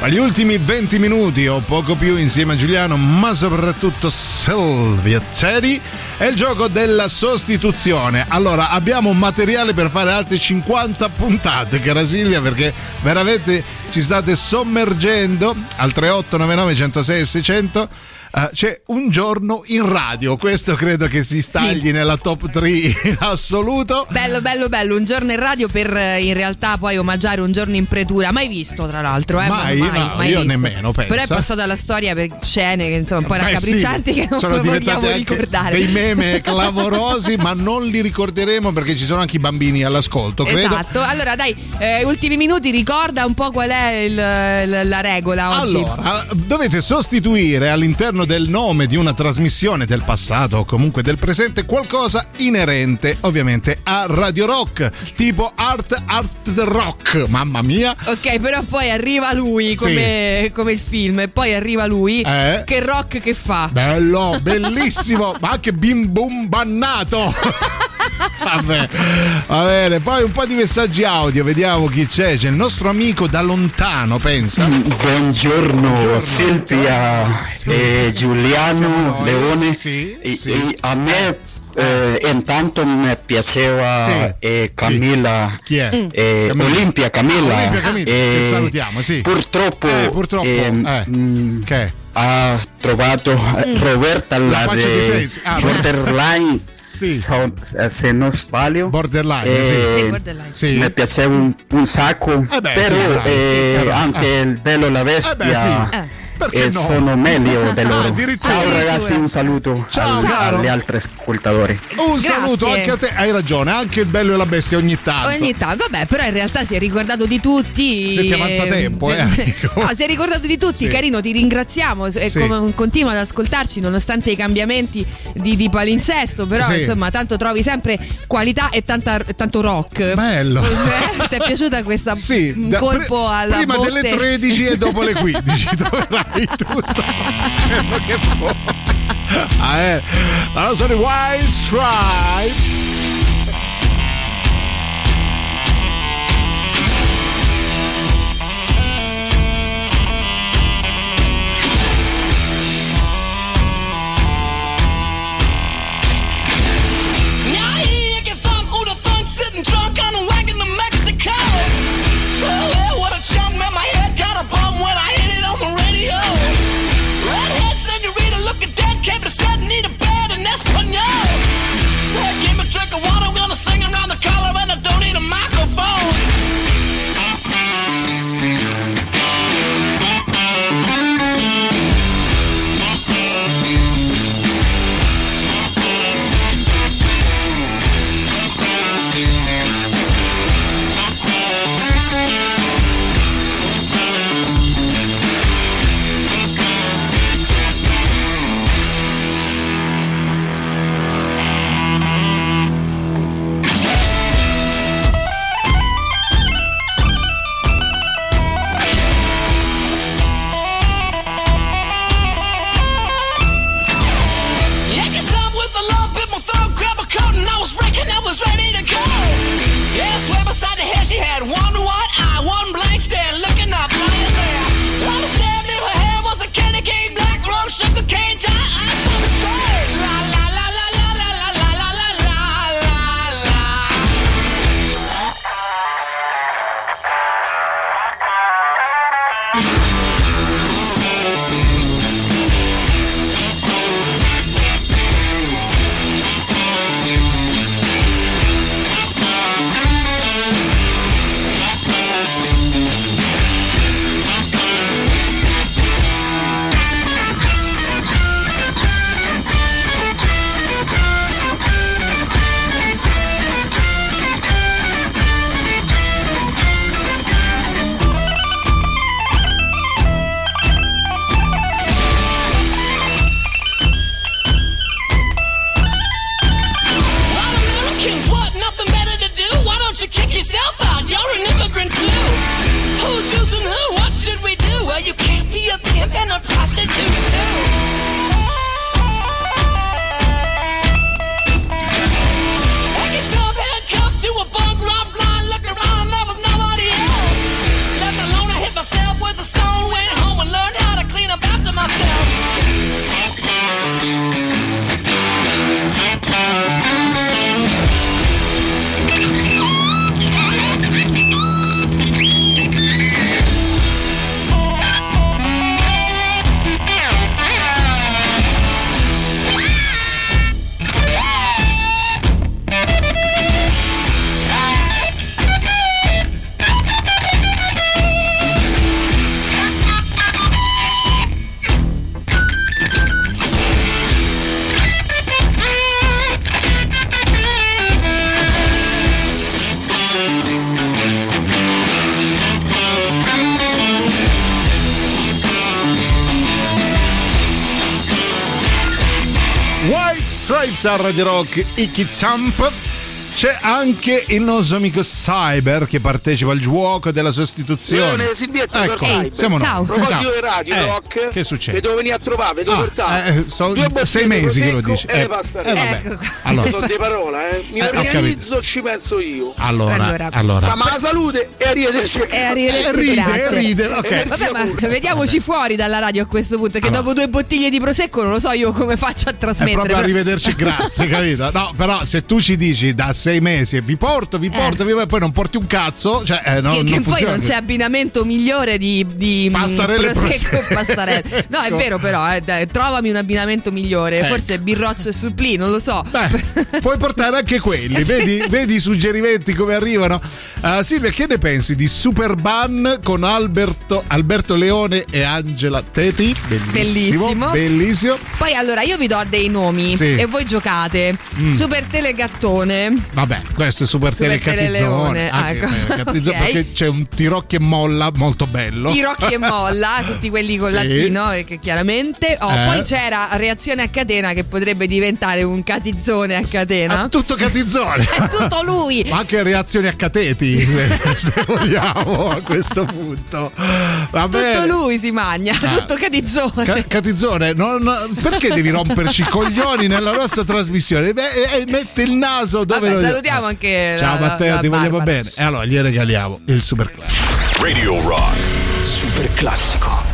Ma gli ultimi 20 minuti o poco più insieme a Giuliano, ma soprattutto Silvia Teddy, è il gioco della sostituzione. Allora, abbiamo materiale per fare altre 50 puntate, cara Silvia, perché veramente ci state sommergendo al 3899 106 600. Eh, c'è un giorno in radio, questo credo che si stagli nella top 3 in assoluto. Bello, bello, bello. Un giorno in radio per eh, in realtà poi omaggiare un giorno in pretura. Mai visto, tra l'altro. Eh? Mai? mai, No, mai io visto. nemmeno, pensa. Però è passato alla storia per scene che insomma un po' sì, raccapriccianti che non vogliamo ricordare. dei meme clamorosi, ma non li ricorderemo perché ci sono anche i bambini all'ascolto, credo. Esatto, allora dai, eh, ultimi minuti, ricorda un po' qual è il- la regola oggi. Allora, dovete sostituire all'interno del nome di una trasmissione del passato o comunque del presente qualcosa inerente ovviamente a Radio Rock, tipo Art Art Rock, mamma mia. Ok, però poi arriva lui Sì. come, come il film, e poi arriva lui. Eh? Che rock che fa? Bello, bellissimo, ma anche bim bum bannato. Vabbè, va bene, poi un po' di messaggi audio, vediamo chi c'è. C'è il nostro amico da lontano, pensa. Buongiorno, Silvia e Giuliano Leone. E- e a me eh, intanto mi piaceva eh, Camilla, Chi è? Mm. eh, Camilla. Olimpia Camilla. Olimpia Camilla, che Eh, salutiamo, sì. Purtroppo, Eh, purtroppo, ehm, eh. mm, Che? ha trovato eh, Roberta La la, di. Ah, Borderline, so- eh, se non sbaglio. Borderline, Eh, sì. Sì, Borderline. Sì. Mi piaceva un, un sacco, Eh beh, però sì, eh, sì, anche Eh. il bello e la Eh beh, bestia sì. Eh, perché no? sono meglio di Ah, loro. addirittura. Ciao ragazzi, un saluto Ciao, al- caro. agli altri ascoltatori. Un saluto anche a te, hai ragione, anche il bello e la bestia ogni tanto. Ogni tanto, vabbè, però in realtà si è ricordato di tutti. Senti, avanza tempo, eh. No, si è ricordato di tutti, Sì. carino, ti ringraziamo e Sì. come- continua ad ascoltarci nonostante i cambiamenti di, di palinsesto, però Sì. insomma tanto trovi sempre qualità e tanta- tanto rock. Bello. Eh, Ti è piaciuta questa Sì, da- colpo alla prima botte? delle 13 e dopo le 15 troverai tutto quello che vuoi. Ah, eh. Allora sono i Wild Stripes. Stripes a Radio Rock Icky Champ. C'è anche il nostro amico Cyber che partecipa al gioco della sostituzione. Leone Silvietta Ecco, Cyber. siamo noi. A proposito Ciao. di radio Eh, rock, che succede? Vi devo venire a trovare, vi devo Ah, portare. eh, sono sei mesi che lo dici. E Eh, eh, vabbè. Allora. Sono di parola, eh. Mi Eh, organizzo, ci penso io. Allora, allora. Ma la salute e arrivederci. E arrivederci, Eh, ride, grazie. ride, ok. Eh, Vabbè, ma vediamoci fuori dalla radio a questo punto. Che Allora. dopo due bottiglie di prosecco non lo so io come faccio a È trasmettere. proprio però- arrivederci, grazie, capito? No, però se tu ci dici da sei mesi e vi porto, vi porto, vi- poi non porti un cazzo, cioè eh, no, che, non che poi funziona. non c'è abbinamento migliore di, di mm, Pastarelle prosecco e pastarelle. No, è vero, però, eh, dai, trovami un abbinamento migliore. Ecco. Forse birroccio e supplì, non lo so. Puoi portare anche quelli, vedi, vedi i suggerimenti come arrivano. Uh, Silvia, che ne pensi di Superban con Alberto, Alberto Leone e Angela Teti? Bellissimo. Bellissimo. Bellissimo. Poi allora io vi do dei nomi Sì. e voi giocate. Mm. Super Telegattone. Vabbè, questo è Super, Super Anche, ecco. eh, Cattizzone, Ok. Perché c'è un tirocchi e molla molto bello. Tirocchi e molla, tutti quelli con Sì. latino, eh, che chiaramente. Oh, Eh. Poi c'era reazione a catena che potrebbe diventare un catizzone a catena. È tutto catizzone. È tutto lui. Ma anche reazioni a cateti, se, vogliamo, a questo punto. Va Tutto lui si magna, Ah. tutto catizzone. Ca- Catizzone, non- perché devi romperci i coglioni nella nostra trasmissione? Beh, eh, mette il naso dove Vabbè, lo- salutiamo anche Ciao la- Matteo, la ti vogliamo bene. E allora gli regaliamo il super classico. Radio Rock. Super classico.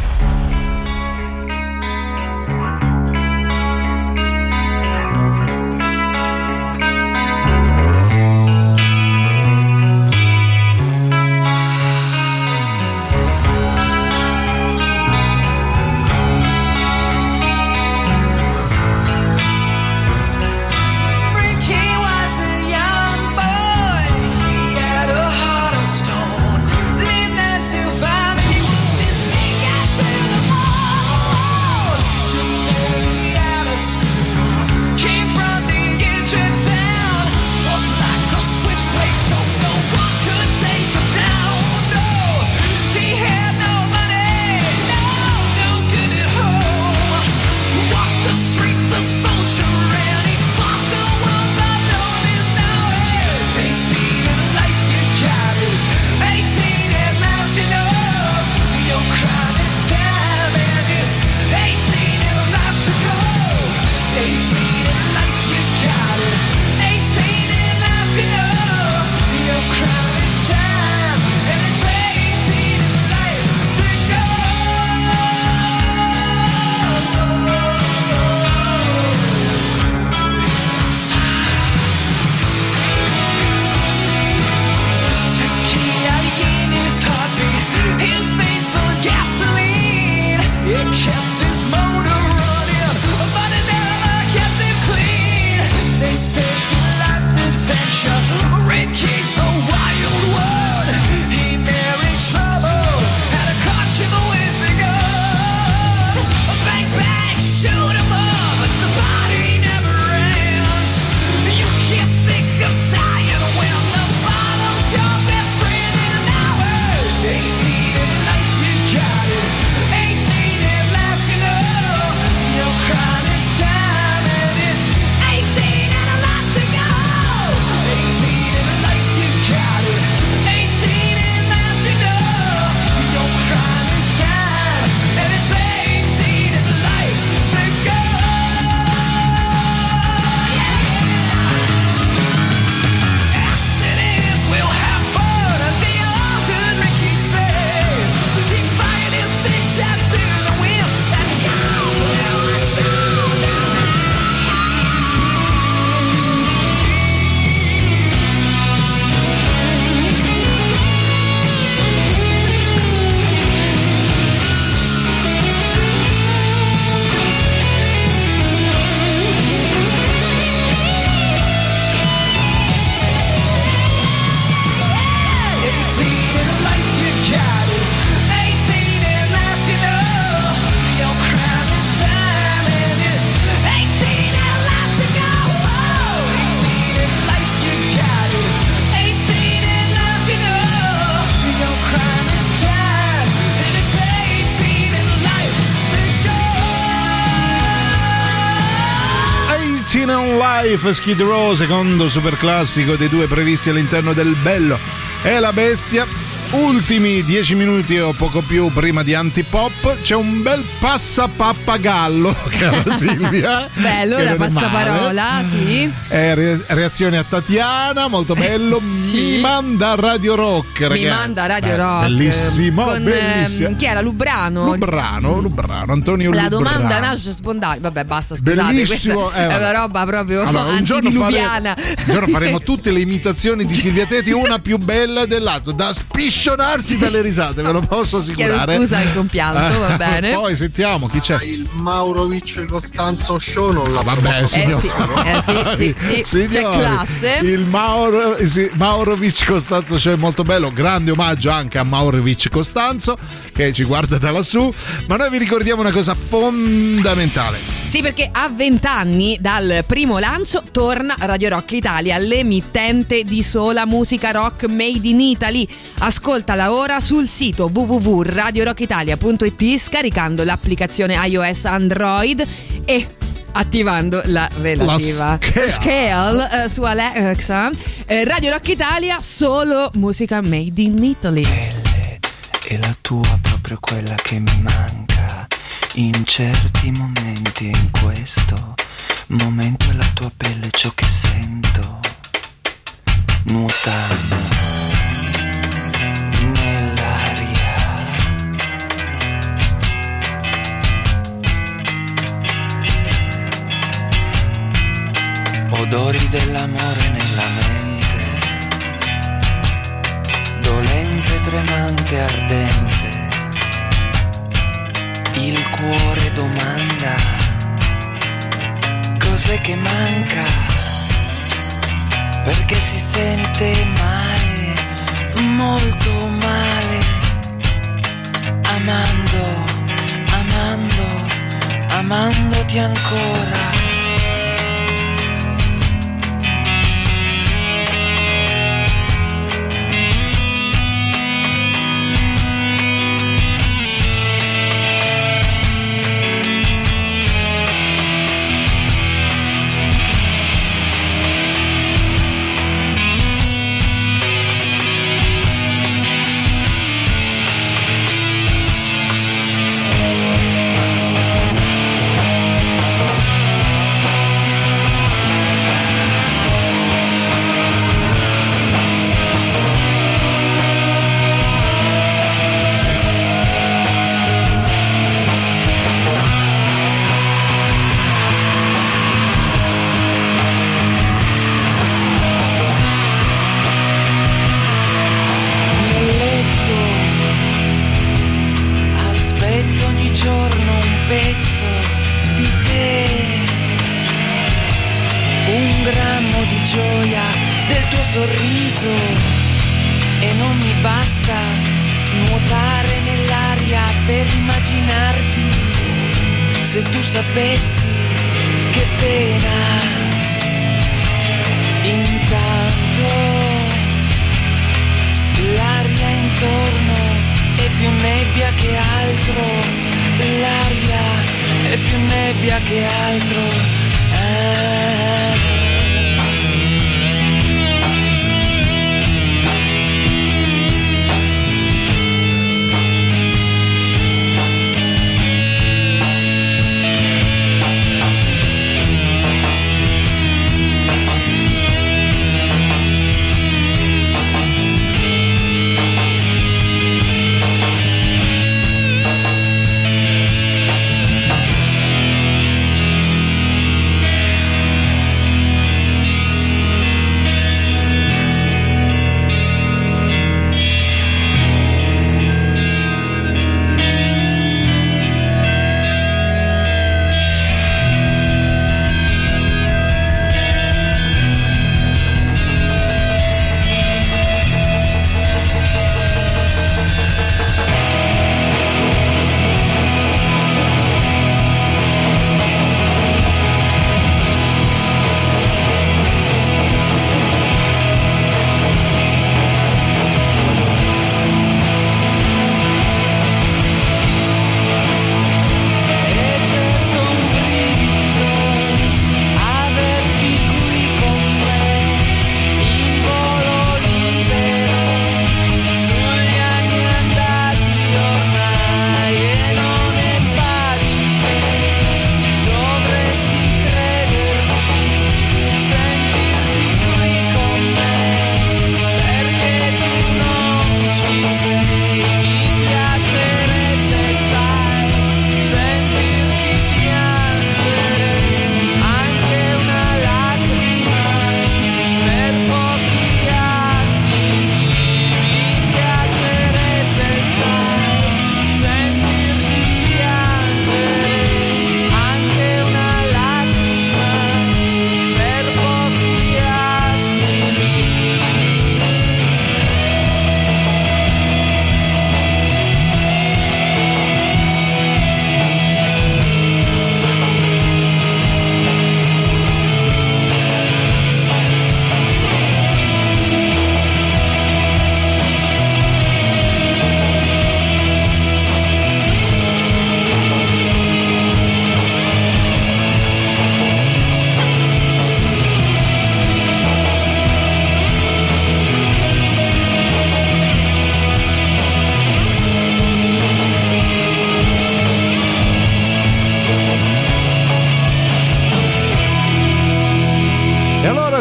Skid Row, secondo super classico dei due previsti all'interno del Bello e la Bestia. Ultimi dieci minuti o poco più prima di Antipop c'è un bel passapappagallo, cara Silvia. Bello, la passaparola, sì. Eh, re- reazione a Tatiana, molto bello. Mi manda Radio Rock, ragazzi. Mi manda Radio Beh, Rock. Bellissimo, Con, bellissimo. ehm, chi era? Lubrano? Lubrano, Lubrano, Antonio La Lubrano. domanda nasce spontanea. Vabbè, basta, scusate. Bellissimo, eh, è una roba proprio Allora, un giorno, faremo, un giorno faremo tutte le imitazioni di Silvia Teti, una più bella dell'altra, da spiscionarsi dalle risate, ve lo posso Chiedo assicurare. scusa il compianto, va Eh, bene. Poi sentiamo chi c'è. Il Maurovic Costanzo Show non l'ha Vabbè, signor- Eh sì, sì, sì, sì. C'è classe. Il Mauro, sì, Maurovic Costanzo c'è molto bello. Grande omaggio anche a Maurovic Costanzo che ci guarda da lassù. Ma noi vi ricordiamo una cosa fondamentale. Sì, perché a 20 anni dal primo lancio torna Radio Rock Italia, l'emittente di sola musica rock made in Italy. Ascoltala ora sul sito www.radiorockitalia.it scaricando l'applicazione iOS Android e attivando la relativa scale. scale, eh, su Alexa. Eh, Radio Rock Italia, solo musica made in Italy. E la tua proprio quella che mi manca in certi momenti e in questo momento è la tua pelle ciò che sento nuotando odori dell'amore nella mente dolente, tremante, ardente. Il cuore domanda cos'è che manca, perché si sente male, molto male, amando, amando, amandoti ancora.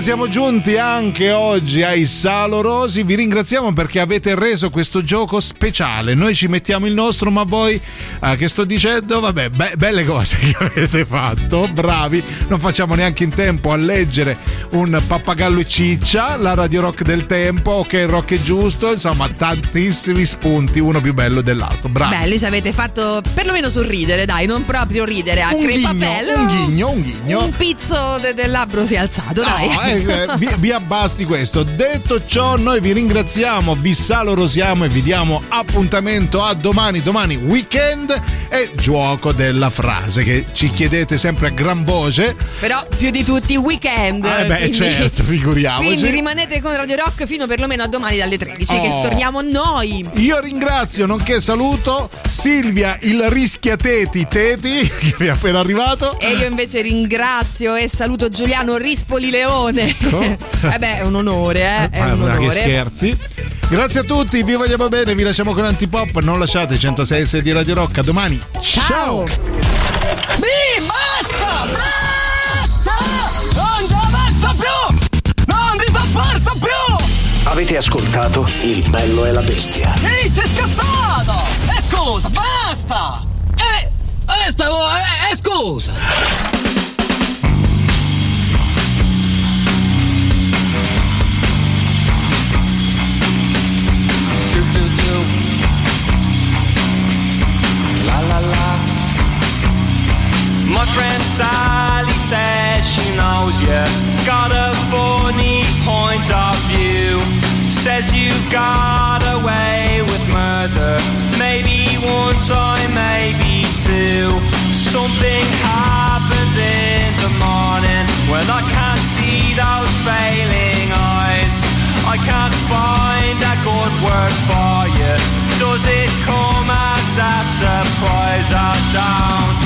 Siamo giunti anche oggi ai Salorosi. Vi ringraziamo perché avete reso questo gioco speciale. Noi ci mettiamo il nostro, ma voi eh, che sto dicendo? Vabbè, be- belle cose che avete fatto, bravi. Non facciamo neanche in tempo a leggere un pappagallo e ciccia, la radio rock del tempo, ok, il rock è giusto, insomma, tantissimi spunti, uno più bello dell'altro. Bravi. Belli, ci avete fatto perlomeno sorridere, dai, non proprio ridere a crepapelle. un ghigno, un ghigno. Un pizzo de- del labbro si è alzato, dai. No, eh, eh, vi, vi abbasti questo. Detto ciò, noi vi ringraziamo, vi salorosiamo e vi diamo appuntamento a domani. Domani weekend e gioco della frase che ci chiedete sempre a gran voce. Però più di tutti weekend. Eh beh, quindi- certo, figuriamoci. Quindi rimanete con Radio Rock fino perlomeno a domani dalle 13 che Oh. torniamo noi. Io ringrazio, nonché saluto Silvia il rischiateti Teti che mi è appena arrivato. E io invece ringrazio e saluto Giuliano Rispoli Leone. eh beh, è un onore, eh? È un Guarda che onore. scherzi. Grazie a tutti, vi vogliamo bene, vi lasciamo con Antipop, non lasciate 106 di Radio Rock, a domani. Ciao. Mi basta! Basta! Non ci avanzo più! Non ti sopporto più! Avete ascoltato Il bello e la bestia. Ehi, sei scassato! E scusa, basta! Eh, eh, stavo, eh, eh, scusa! Friend Sally says she knows you. Got a funny point of view. Says you got away with murder. Maybe one time, maybe two. Something happens in the morning when I can't see those failing eyes. I can't find a good word for you. Does it come as a surprise? I don't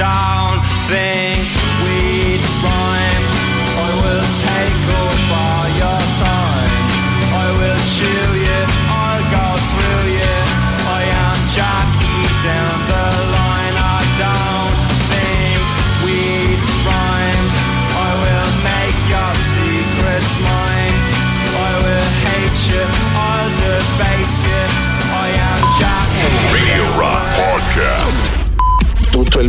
down.